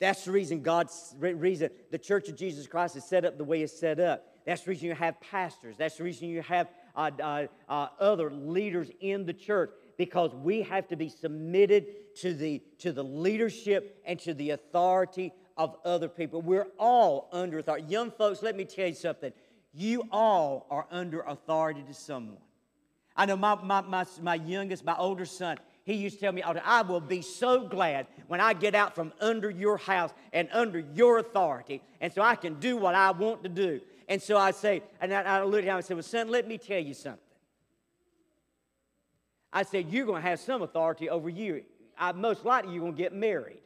A: That's the reason God's reason the Church of Jesus Christ is set up the way it's set up. That's the reason you have pastors. That's the reason you have uh, uh, uh, other leaders in the church because we have to be submitted to the, to the leadership and to the authority of other people. We're all under authority. Young folks, let me tell you something. You all are under authority to someone. I know my, my, my, my youngest, my older son, he used to tell me, I will be so glad when I get out from under your house and under your authority, and so I can do what I want to do. And so I say, and I, I look at him and said, Well, son, let me tell you something. I said, You're going to have some authority over you. I, most likely, you're going to get married.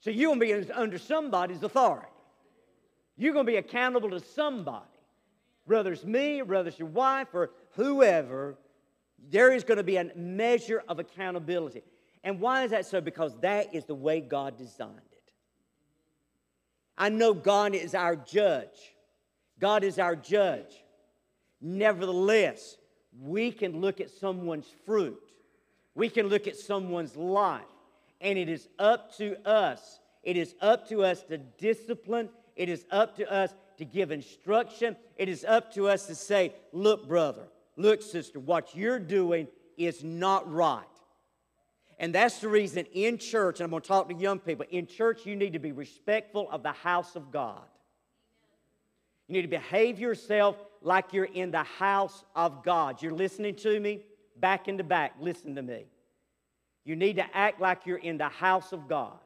A: so you're going to be under somebody's authority. You're going to be accountable to somebody. Whether it's me, whether it's your wife, or whoever, there is going to be a measure of accountability. And why is that so? Because that is the way God designed it. I know God is our judge. God is our judge. Nevertheless, we can look at someone's fruit, we can look at someone's life, and it is up to us. It is up to us to discipline. It is up to us to give instruction. It is up to us to say, look, brother, look, sister, what you're doing is not right. And that's the reason in church, and I'm going to talk to young people, in church, you need to be respectful of the house of God. You need to behave yourself like you're in the house of God. You're listening to me? Back into back, listen to me. You need to act like you're in the house of God.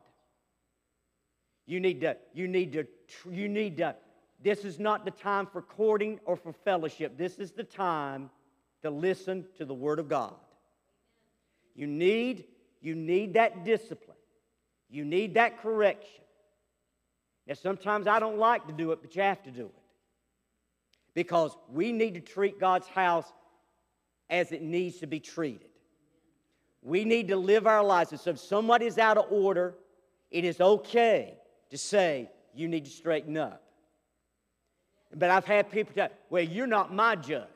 A: You need to, you need to, you need to, this is not the time for courting or for fellowship. This is the time to listen to the Word of God. You need you need that discipline. You need that correction. Now, sometimes I don't like to do it, but you have to do it. Because we need to treat God's house as it needs to be treated. We need to live our lives. And so if somebody's out of order, it is okay to say, you need to straighten up. But I've had people tell, well, you're not my judge.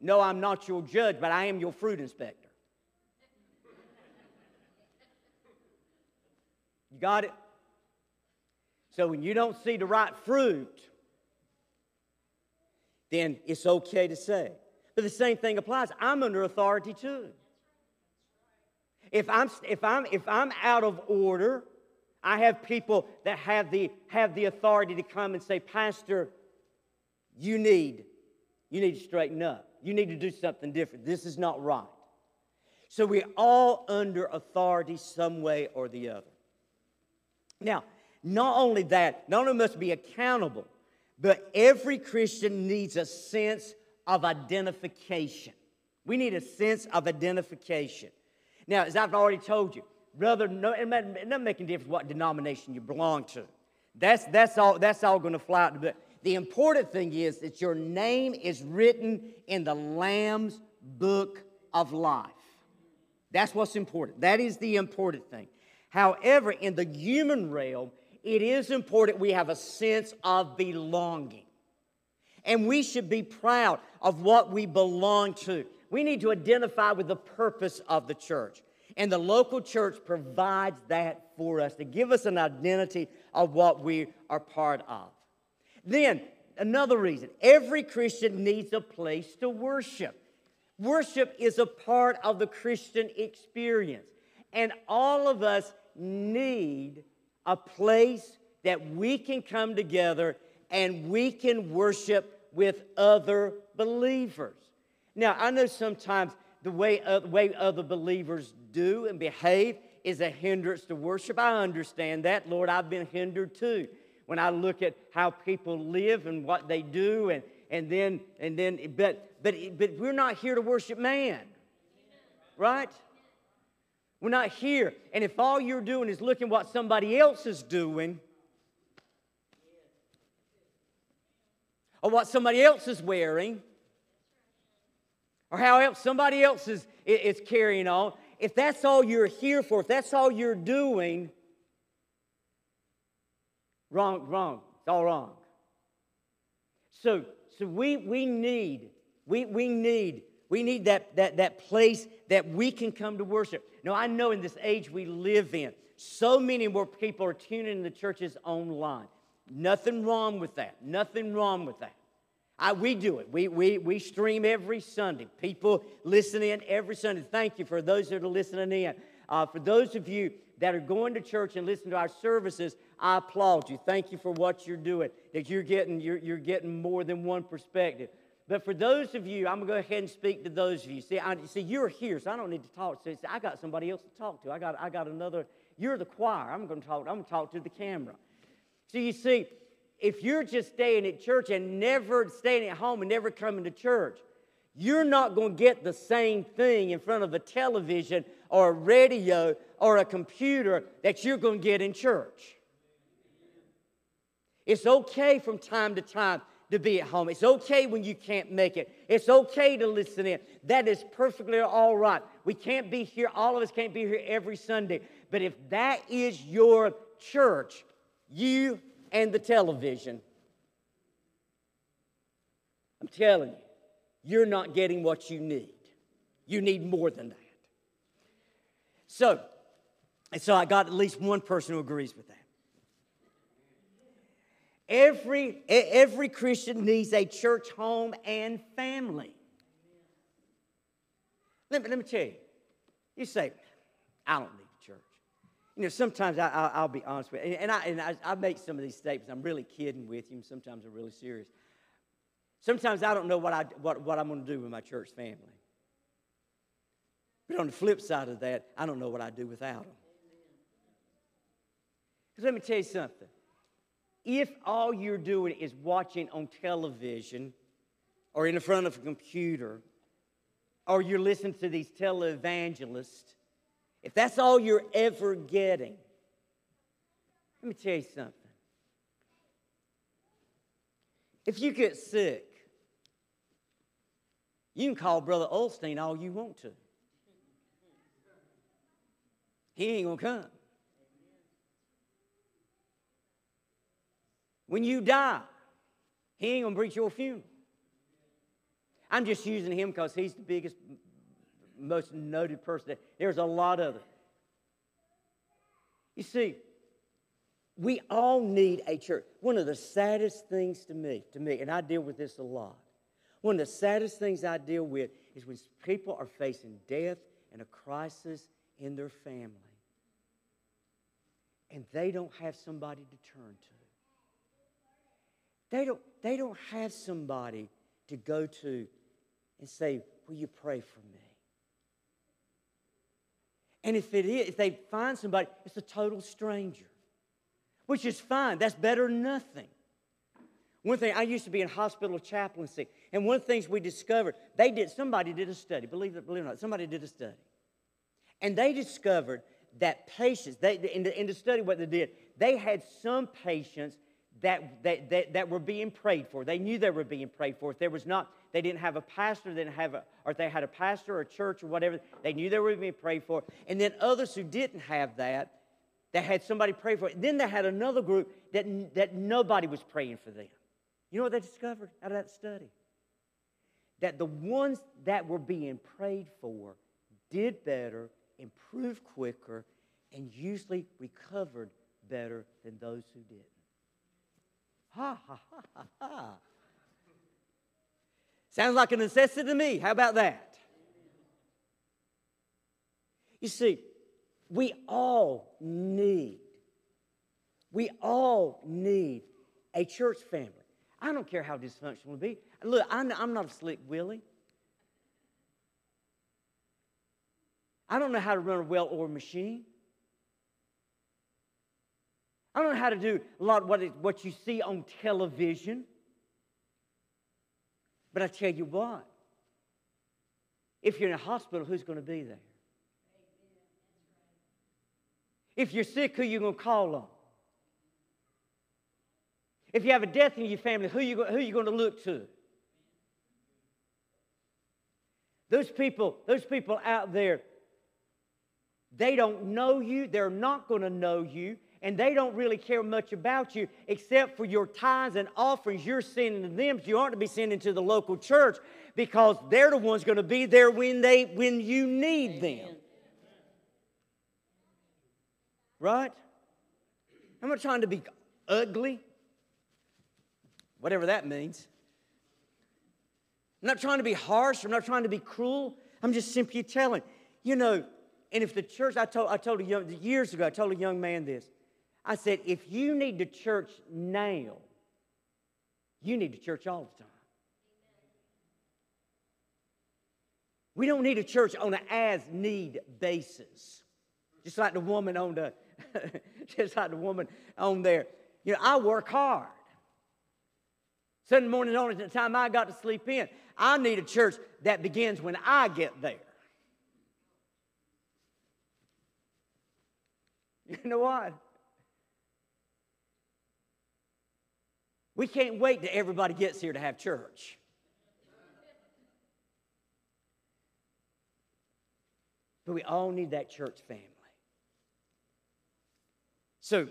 A: No, I'm not your judge, but I am your fruit inspector. You got it? So when you don't see the right fruit, then it's okay to say. But the same thing applies. I'm under authority too. If I'm, if I'm, if I'm out of order, I have people that have the, have the authority to come and say, Pastor, you need, you need to straighten up. You need to do something different. This is not right. So we're all under authority some way or the other. Now, not only that, not only must be accountable, but every Christian needs a sense of identification. We need a sense of identification. Now, as I've already told you, brother, no, it doesn't make any difference what denomination you belong to. That's, that's all, that's all going to fly out. But The important thing is that your name is written in the Lamb's book of life. That's what's important. That is the important thing. However, in the human realm, it is important we have a sense of belonging. And we should be proud of what we belong to. We need to identify with the purpose of the church. And the local church provides that for us to give us an identity of what we are part of. Then, another reason every Christian needs a place to worship. Worship is a part of the Christian experience. And all of us need a place that we can come together and we can worship with other believers. Now, I know sometimes the way, uh, way other believers do and behave is a hindrance to worship. I understand that. Lord, I've been hindered too. When I look at how people live and what they do, and, and then, and then, but, but, but we're not here to worship man, right? We're not here. And if all you're doing is looking what somebody else is doing, or what somebody else is wearing, or how else somebody else is, is carrying on, if that's all you're here for, if that's all you're doing, wrong, wrong. It's all wrong. So, so we, we need, we, we need, we need that, that, that place that we can come to worship. Now, I know in this age we live in, so many more people are tuning in the churches online. Nothing wrong with that. Nothing wrong with that. I, we do it. We, we, we stream every Sunday. People listen in every Sunday. Thank you for those that are listening in. Uh, for those of you that are going to church and listening to our services, I applaud you. Thank you for what you're doing, that you're getting, you're, you're getting more than one perspective. But for those of you, I'm going to go ahead and speak to those of you. See, I, see, you're here, so I don't need to talk. So I got somebody else to talk to. I got, I got another. You're the choir. I'm going to talk. I'm going to talk to the camera. So you see, if you're just staying at church and never staying at home and never coming to church, you're not going to get the same thing in front of a television or a radio or a computer that you're going to get in church. It's okay from time to time to be at home. It's okay when you can't make it. It's okay to listen in. That is perfectly all right. We can't be here, all of us can't be here every Sunday. But if that is your church, you and the television. I'm telling you, you're not getting what you need. You need more than that. So, and so I got at least one person who agrees with that. Every, every Christian needs a church home and family. Let me, let me tell you. You say, I don't need a church. you know, sometimes I, will be honest with you, and, I, and I, I, make some of these statements. I'm really kidding with you, and sometimes I'm really serious. Sometimes I don't know what, I, what, what I'm going to do with my church family. But on the flip side of that, I don't know what I do without them. Because let me tell you something. If all you're doing is watching on television or in front of a computer, or you're listening to these televangelists, if that's all you're ever getting, let me tell you something. If you get sick, you can call Brother Osteen all you want to. He ain't gonna come. When you die, he ain't gonna preach your funeral. I'm just using him because he's the biggest most noted person. There's a lot of them. You see, we all need a church. One of the saddest things to me, to me, and I deal with this a lot. One of the saddest things I deal with is when people are facing death and a crisis in their family, and they don't have somebody to turn to. They don't, they don't have somebody to go to and say, Will you pray for me? And if it is, if they find somebody, it's a total stranger, which is fine. That's better than nothing. One thing, I used to be in hospital chaplaincy, and one of the things we discovered, they did, somebody did a study, believe it, believe it or not, somebody did a study. And they discovered that patients, they, in, the, in the study, what they did, they had some patients that, that, that, that were being prayed for. They knew they were being prayed for. If there was not, they didn't have a pastor, they didn't have a, or they had a pastor or a church or whatever, they knew they were being prayed for. And then others who didn't have that, that had somebody pray for it. Then they had another group that, that nobody was praying for them. You know what they discovered out of that study? That the ones that were being prayed for did better, improved quicker, and usually recovered better than those who didn't. Ha. Sounds like a necessity to me. How about that? You see, we all need, we all need a church family. I don't care how dysfunctional it be. Look, I'm not a slick Willie. I don't know how to run a well oiled machine. I don't know how to do a lot of what, it, what you see on television. But I tell you what, if you're in a hospital, who's going to be there? If you're sick, who are you going to call on? If you have a death in your family, who are you, who are you going to look to? Those people, those people out there, they don't know you. They're not going to know you. And they don't really care much about you except for your tithes and offerings you're sending to them. You aren't to be sending to the local church because they're the ones going to be there when, they, when you need them. Right? I'm not trying to be ugly, whatever that means. I'm not trying to be harsh. I'm not trying to be cruel. I'm just simply telling. You know, and if the church, I told, I told a young, years ago, I told a young man this. I said, if you need to church now, you need to church all the time. We don't need a church on an as need basis. Just like the woman on the, just like the woman on there. You know, I work hard. Sunday morning on at the time I got to sleep in. I need a church that begins when I get there. You know what? We can't wait till everybody gets here to have church. But we all need that church family. So,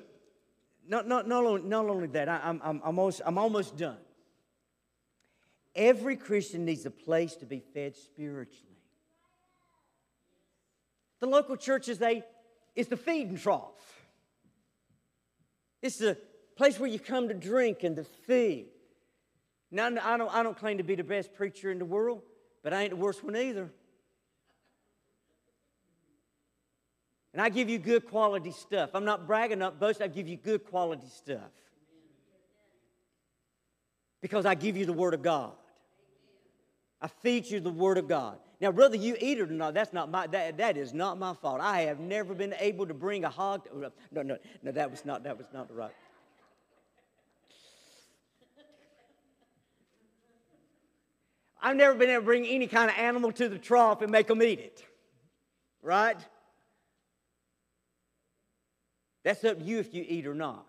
A: not, not, not, only, not only that, I, I'm, I'm, almost, I'm almost done. Every Christian needs a place to be fed spiritually. The local church is, a, is the feeding trough. It's the place where you come to drink and to feed. Now, I don't, I don't claim to be the best preacher in the world, but I ain't the worst one either. And I give you good quality stuff. I'm not bragging up, boast. I give you good quality stuff. Because I give you the Word of God. I feed you the Word of God. Now, whether you eat it or not, that's not my, that, that is not my fault. I have never been able to bring a hog. To, no, no, no, that was not, that was not the right. I've never been able to bring any kind of animal to the trough and make them eat it. Right? That's up to you if you eat or not.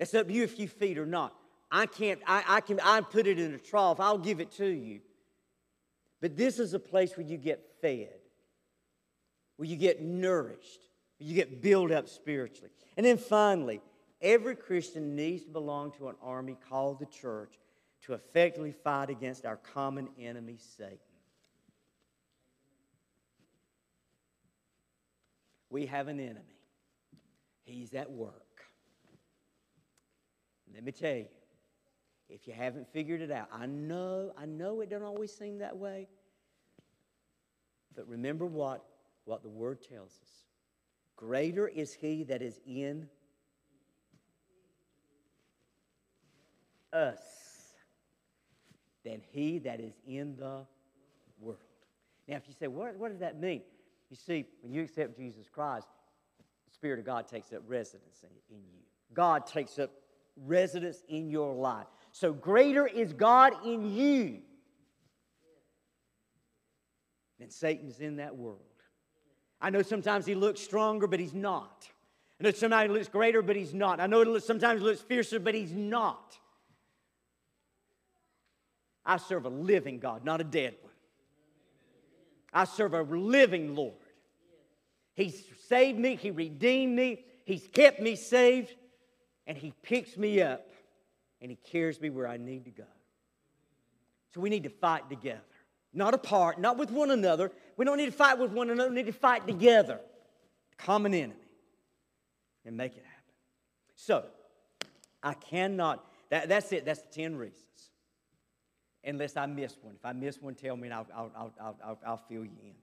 A: That's up to you if you feed or not. I can't, I, I can, I put it in a trough. I'll give it to you. But this is a place where you get fed, where you get nourished, where you get built up spiritually. And then finally, every Christian needs to belong to an army called the church to effectively fight against our common enemy, Satan. We have an enemy. He's at work. Let me tell you, if you haven't figured it out, I know, I know it doesn't always seem that way. But remember what, what the word tells us. Greater is he that is in us than he that is in the world. Now, if you say, what, what does that mean? You see, when you accept Jesus Christ, the Spirit of God takes up residence in, you. God takes up residence in your life. So greater is God in you than Satan's in that world. I know sometimes he looks stronger, but he's not. I know sometimes he looks greater, but he's not. I know sometimes he looks fiercer, but he's not. I serve a living God, not a dead one. I serve a living Lord. He's saved me, He redeemed me, He's kept me saved, and He picks me up and He carries me where I need to go. So we need to fight together, not apart, not with one another. We don't need to fight with one another, we need to fight together. Common enemy. And make it happen. So, I cannot, that, that's it, that's the 10 reasons. Unless I miss one. If I miss one, tell me and I'll, I'll, I'll, I'll, I'll fill you in.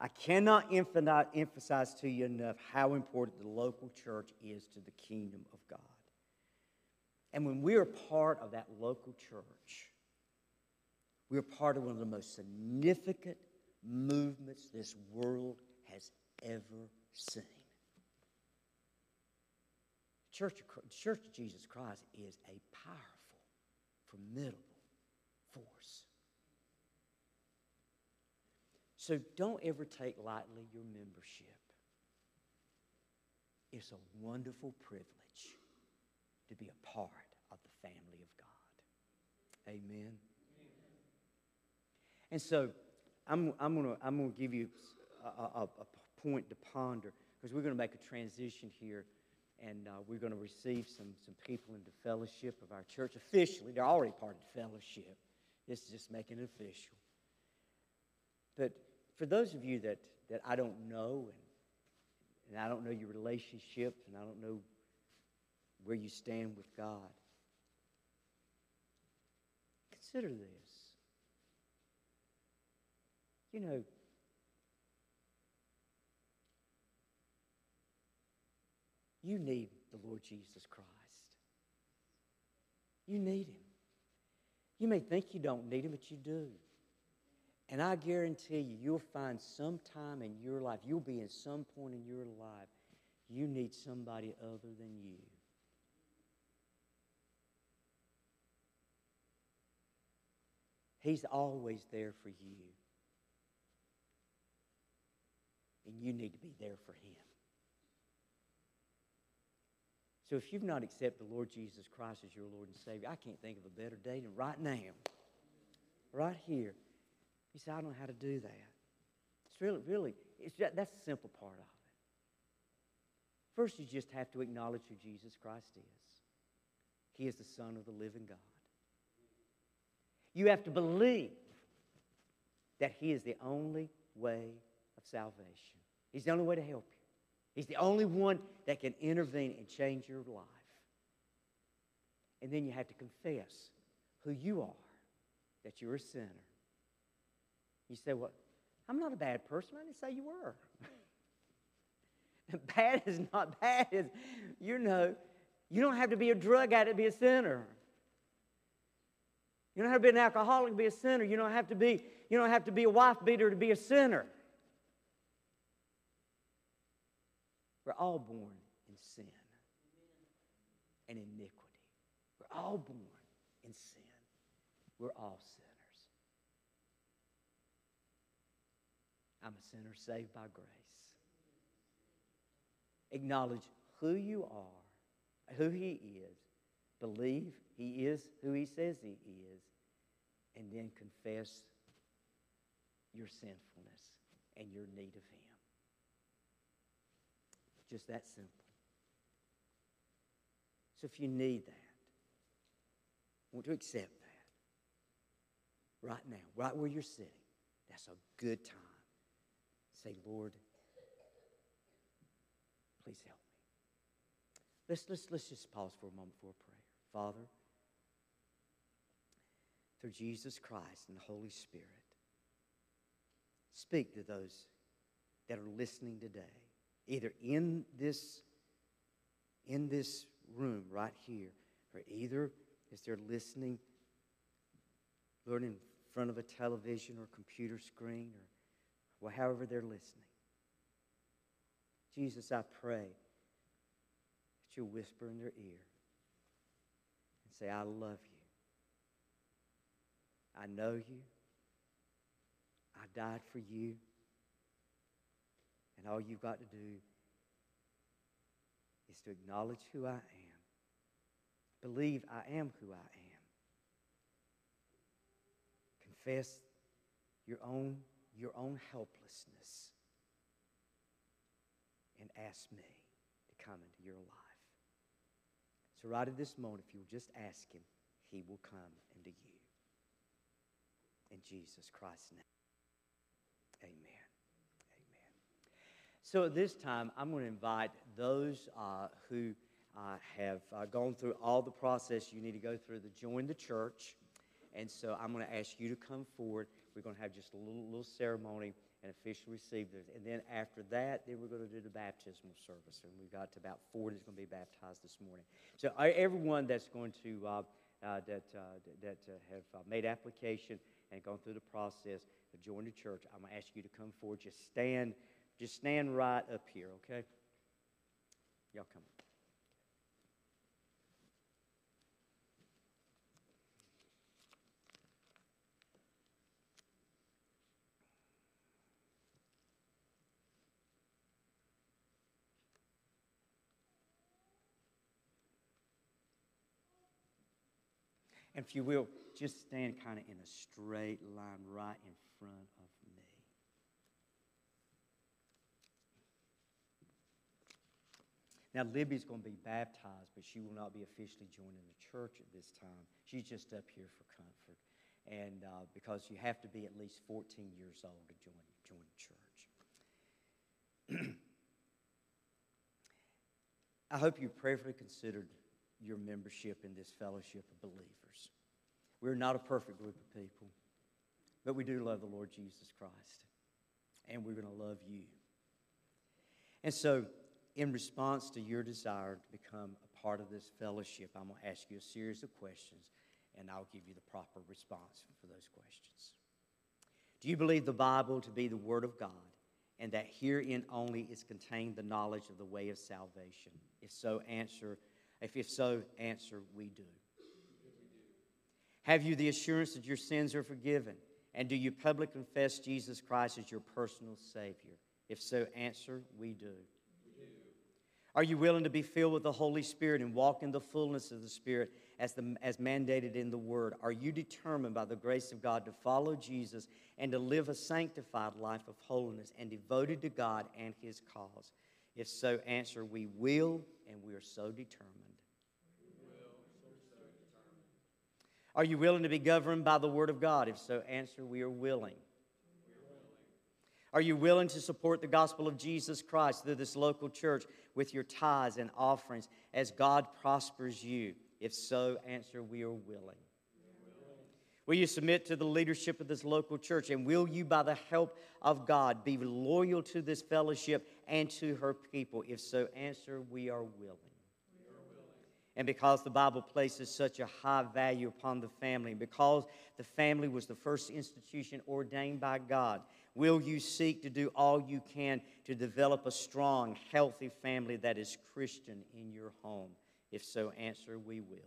A: I cannot emphasize to you enough how important the local church is to the kingdom of God. And when we are part of that local church, we're part of one of the most significant movements this world has ever seen. Church Church of Jesus Christ is a powerful, formidable force. So don't ever take lightly your membership. It's a wonderful privilege to be a part of the family of God. Amen. And so I'm, I'm going to I'm gonna give you a, a, a point to ponder because we're going to make a transition here and uh, we're going to receive some, some people into fellowship of our church officially. They're already part of the fellowship. This is just making it official. But for those of you that, that I don't know and, and I don't know your relationships and I don't know where you stand with God, consider this. You know, you need the Lord Jesus Christ. You need Him. You may think you don't need Him, but you do. And I guarantee you, you'll find some time in your life, you'll be in some point in your life, you need somebody other than you. He's always there for you. And you need to be there for Him. So if you've not accepted the Lord Jesus Christ as your Lord and Savior, I can't think of a better day than right now, right here. You say, I don't know how to do that. It's really, really, it's just, that's the simple part of it. First, you just have to acknowledge who Jesus Christ is. He is the Son of the living God. You have to believe that He is the only way of salvation. He's the only way to help you. He's the only one that can intervene and change your life. And then you have to confess who you are, that you're a sinner. You say, Well, I'm not a bad person. I didn't say you were. bad is not bad. Is, you know, you don't have to be a drug addict to be a sinner. You don't have to be an alcoholic to be a sinner. You don't have to be, you don't have to be a wife beater to be a sinner. We're all born in sin and iniquity. We're all born in sin. We're all sinners. I'm a sinner saved by grace. Acknowledge who you are, who He is. Believe He is who He says He is. And then confess your sinfulness and your need of Him. Just that simple. So if you need that, want to accept that right now, right where you're sitting. That's a good time. Say, Lord, please help me. Let's, let's, let's just pause for a moment for a prayer. Father, through Jesus Christ and the Holy Spirit, speak to those that are listening today either in this in this room right here or either as they're listening Lord in front of a television or computer screen or well, however they're listening. Jesus I pray that you'll whisper in their ear and say I love you. I know you. I died for you and all you've got to do is to acknowledge who I am, believe I am who I am, confess your own, your own helplessness, and ask me to come into your life. So, right at this moment, if you'll just ask Him, He will come into you. In Jesus Christ's name. Amen. Amen. So at this time, I'm going to invite those uh, who uh, have uh, gone through all the process you need to go through to join the church. And so I'm going to ask you to come forward. We're going to have just a little, little ceremony and officially receive this. And then after that, then we're going to do the baptismal service. And we've got about 40 that's going to be baptized this morning. So uh, everyone that's going to, uh, uh, that, that have made application and gone through the process to join the church, I'm going to ask you to come forward. Just stand, just stand right up here, okay? Y'all come. And if you will, just stand kind of in a straight line right in front of me. Now, Libby's going to be baptized, but she will not be officially joining the church at this time. She's just up here for comfort. And uh, because you have to be at least 14 years old to join, join the church. I hope you prayerfully considered your membership in this fellowship of believers. We're not a perfect group of people, but we do love the Lord Jesus Christ, and we're going to love you. And so, in response to your desire to become a part of this fellowship, I'm going to ask you a series of questions, and I'll give you the proper response for those questions. Do you believe the Bible to be the Word of God? and that herein only is contained the knowledge of the way of salvation? If so, answer if, if so, answer, we do. Have you the assurance that your sins are forgiven? And do you publicly confess Jesus Christ as your personal Savior? If so, answer, we do. Are you willing to be filled with the Holy Spirit and walk in the fullness of the Spirit as, the, as mandated in the Word? Are you determined by the grace of God to follow Jesus and to live a sanctified life of holiness and devoted to God and His cause? If so, answer, we will, and we are so determined. Are you willing to be governed by the Word of God? If so, answer, we are willing. Are you willing to support the gospel of Jesus Christ through this local church with your tithes and offerings as God prospers you? If so, answer, we are willing. Will you submit to the leadership of this local church? And will you, by the help of God, be loyal to this fellowship and to her people? If so, answer, we are willing. And because the Bible places such a high value upon the family, because the family was the first institution ordained by God, will you seek to do all you can to develop a strong, healthy family that is Christian in your home? If so, answer, we will.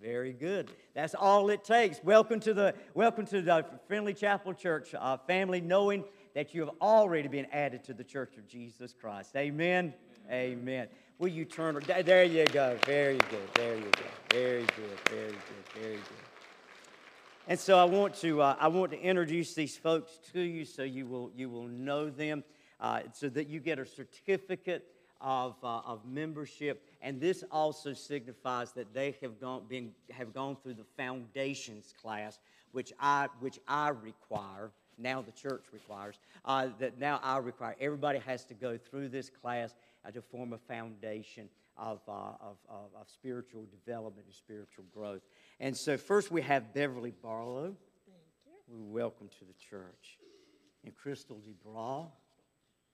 A: Very good. That's all it takes. Welcome to the welcome to the Friendly Chapel Church uh, family, knowing that you have already been added to the Church of Jesus Christ. Amen. Amen. Amen. Will you turn? There you go. Very good. There you go. Very good. Very good. Very good. And so I want to uh, I want to introduce these folks to you, so you will you will know them, uh, so that you get a certificate of, uh, of membership. And this also signifies that they have gone been have gone through the foundations class, which I which I require now the church requires uh, that now I require everybody has to go through this class uh, to form a foundation of, uh, of, of, of, spiritual development and spiritual growth. And so, first we have Beverly Barlow. Thank you. We welcome to the church. And Crystal DeBraw.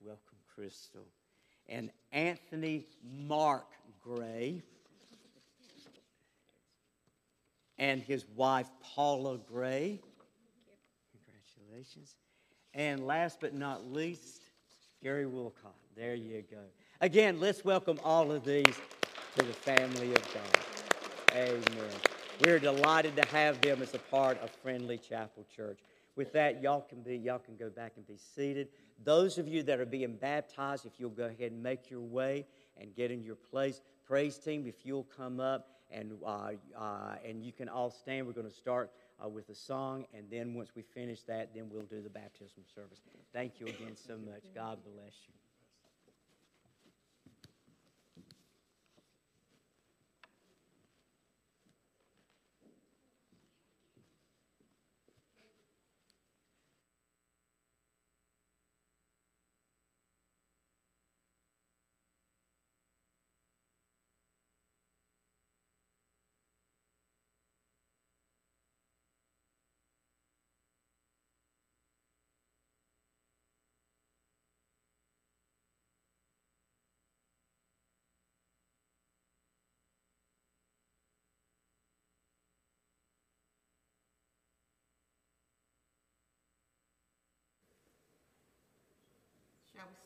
A: Welcome, Crystal. And Anthony Mark Gray. And his wife, Paula Gray. Congratulations. And last but not least, Gary Wilcott. There you go. Again, let's welcome all of these to the family of God. Amen. We're delighted to have them as a part of Friendly Chapel Church. With that, y'all can be y'all can go back and be seated. Those of you that are being baptized, if you'll go ahead and make your way and get in your place. Praise team, if you'll come up and, uh, uh, and you can all stand. We're going to start uh, with a song, and then once we finish that, then we'll do the baptism service. Thank you again so much. God bless you.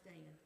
F: Stand?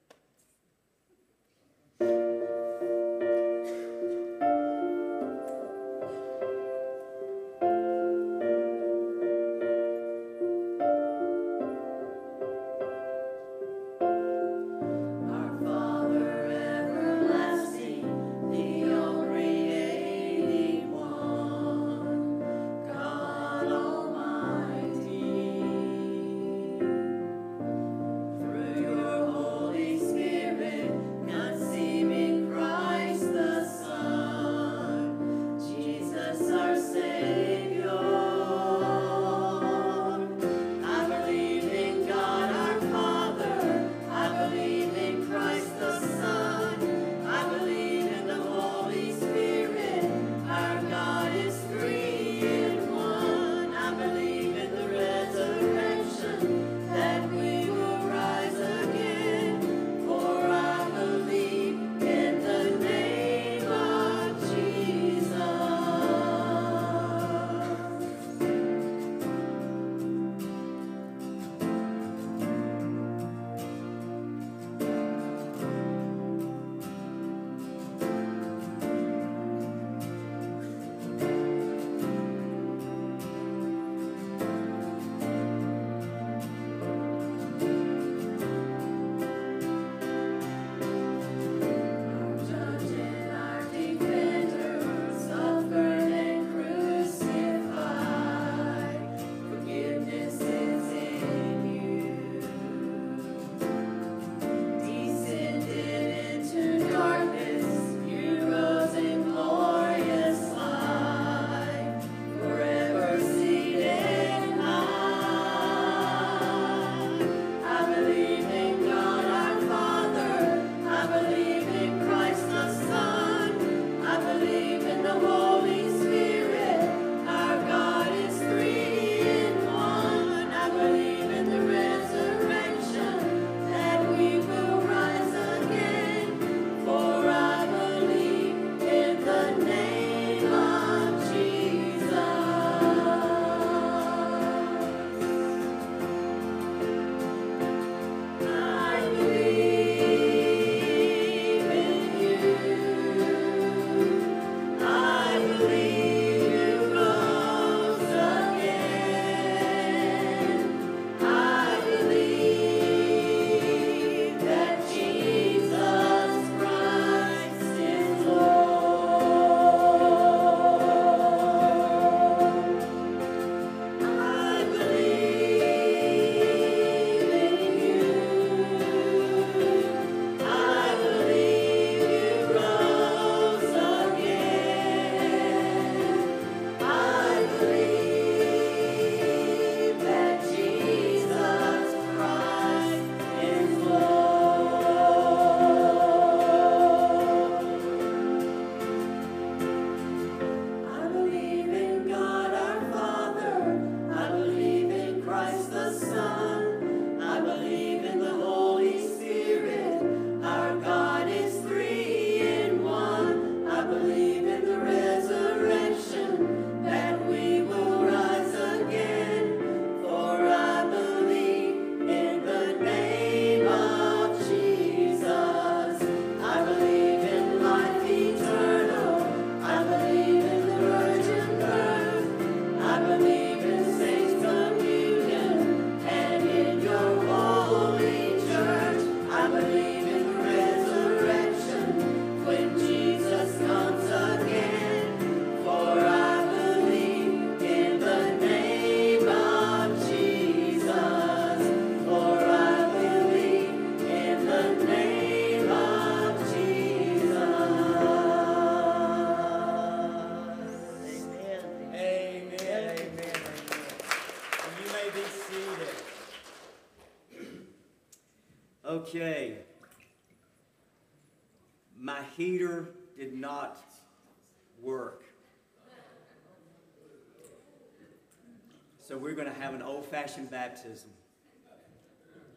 A: We're going to have an old fashioned baptism.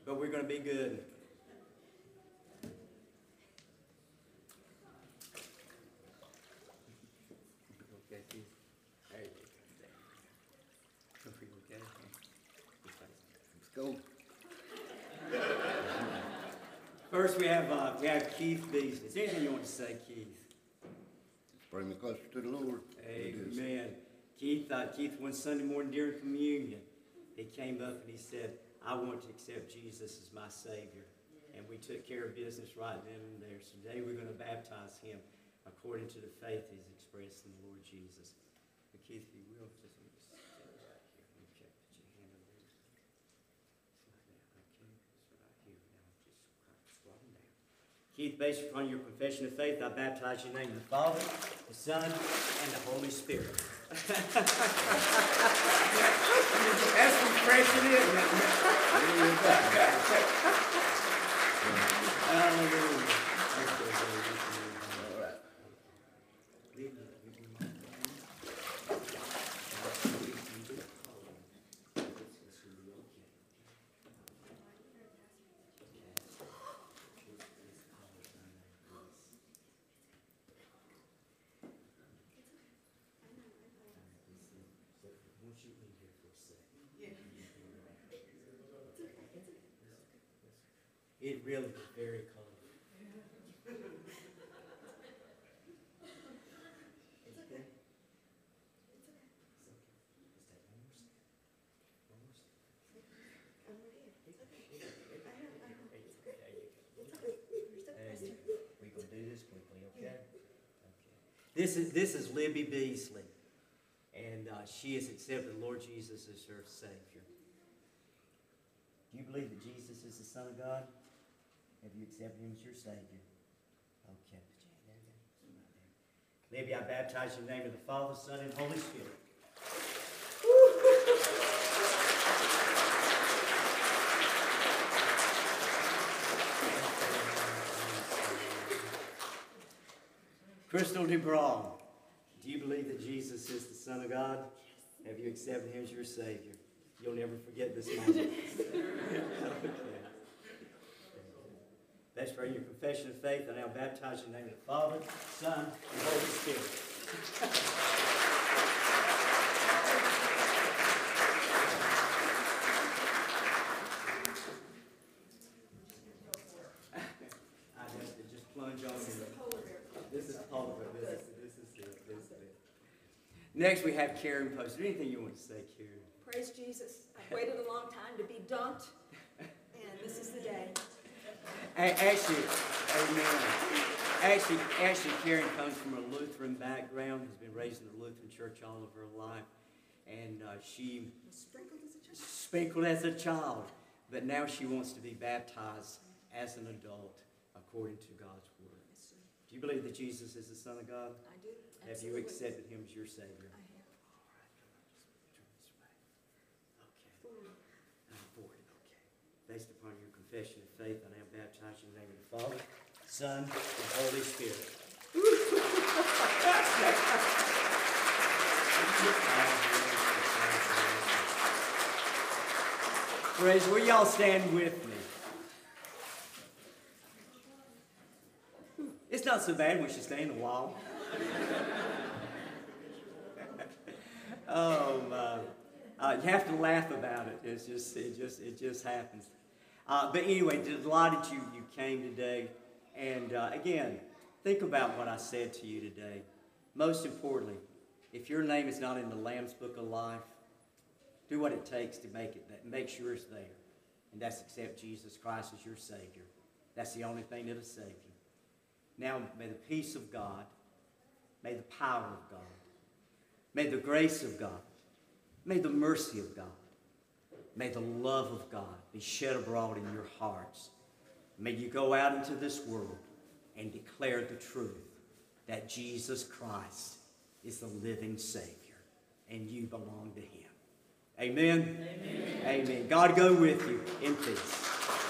A: But we're going to be good. Okay, Keith. There you go. Are you okay? Let's go. First, we have uh, we have Keith Beasley. Is there anything you want to say, Keith?
I: Bring me closer to the Lord.
A: Amen. Keith, uh, Keith, one Sunday morning during communion, he came up and he said, "I want to accept Jesus as my Savior," and we took care of business right then and there. So today we're going to baptize him according to the faith he's expressed in the Lord Jesus. But Keith, if you will, just let me sit right here. Put your hand over. Okay, it's right here. Now just down. Keith, based upon your confession of faith, I baptize you in the name of the Father, the Son, and the Holy Spirit. That's refreshing, isn't it? Hallelujah.
I: All right.
A: It really is very cold. We gonna do this quickly, okay? Okay. This is, this is Libby Beasley, and uh, she has accepted the Lord Jesus as her Savior. Do you believe that Jesus is the Son of God? Have you accepted Him as your Savior? Okay. Libby, I baptize you in the name of the Father, Son, and Holy Spirit. Crystal DeBron, do you believe that Jesus is the Son of God? Have you accepted Him as your Savior? You'll never forget this moment. Okay. Let's pray your confession of faith. I now baptize you in the name of the Father, Son, and Holy Spirit. I have to just plunge on in. This is polar bear. This is, this is it. This is it. Next, we have Karen Post. Is there anything you want to say, Karen?
J: Praise Jesus. I've waited a long time to be dunked, and this is the day.
A: Actually, amen. Actually, actually, Karen comes from a Lutheran background, has been raised in the Lutheran church all of her life, and uh, she
J: Was sprinkled as a child.
A: sprinkled as a child, but now she wants to be baptized as an adult according to God's word.
J: Yes.
A: Do you believe that Jesus is the Son of God?
J: I do.
A: Have you accepted Him as your Savior?
J: I have.
A: Turn this way. Okay. I'm forward, okay. Based upon your confession of faith, I now baptize you in the name of the Father, Son, and Holy Spirit. Praise, will y'all stand with me? It's not so bad when she's staying a while. Oh, my. Uh, you have to laugh about it. It's just, it just, it just happens. Uh, but anyway, delighted you, you came today. And uh, again, think about what I said to you today. Most importantly, if your name is not in the Lamb's Book of Life, do what it takes to make it, make sure it's there. And that's accept Jesus Christ as your Savior. That's the only thing that'll save you. Now, may the peace of God, may the power of God, May the grace of God, may the mercy of God, may the love of God be shed abroad in your hearts. May you go out into this world and declare the truth that Jesus Christ is the living Savior and you belong to Him. Amen? Amen. Amen. God go with you in peace.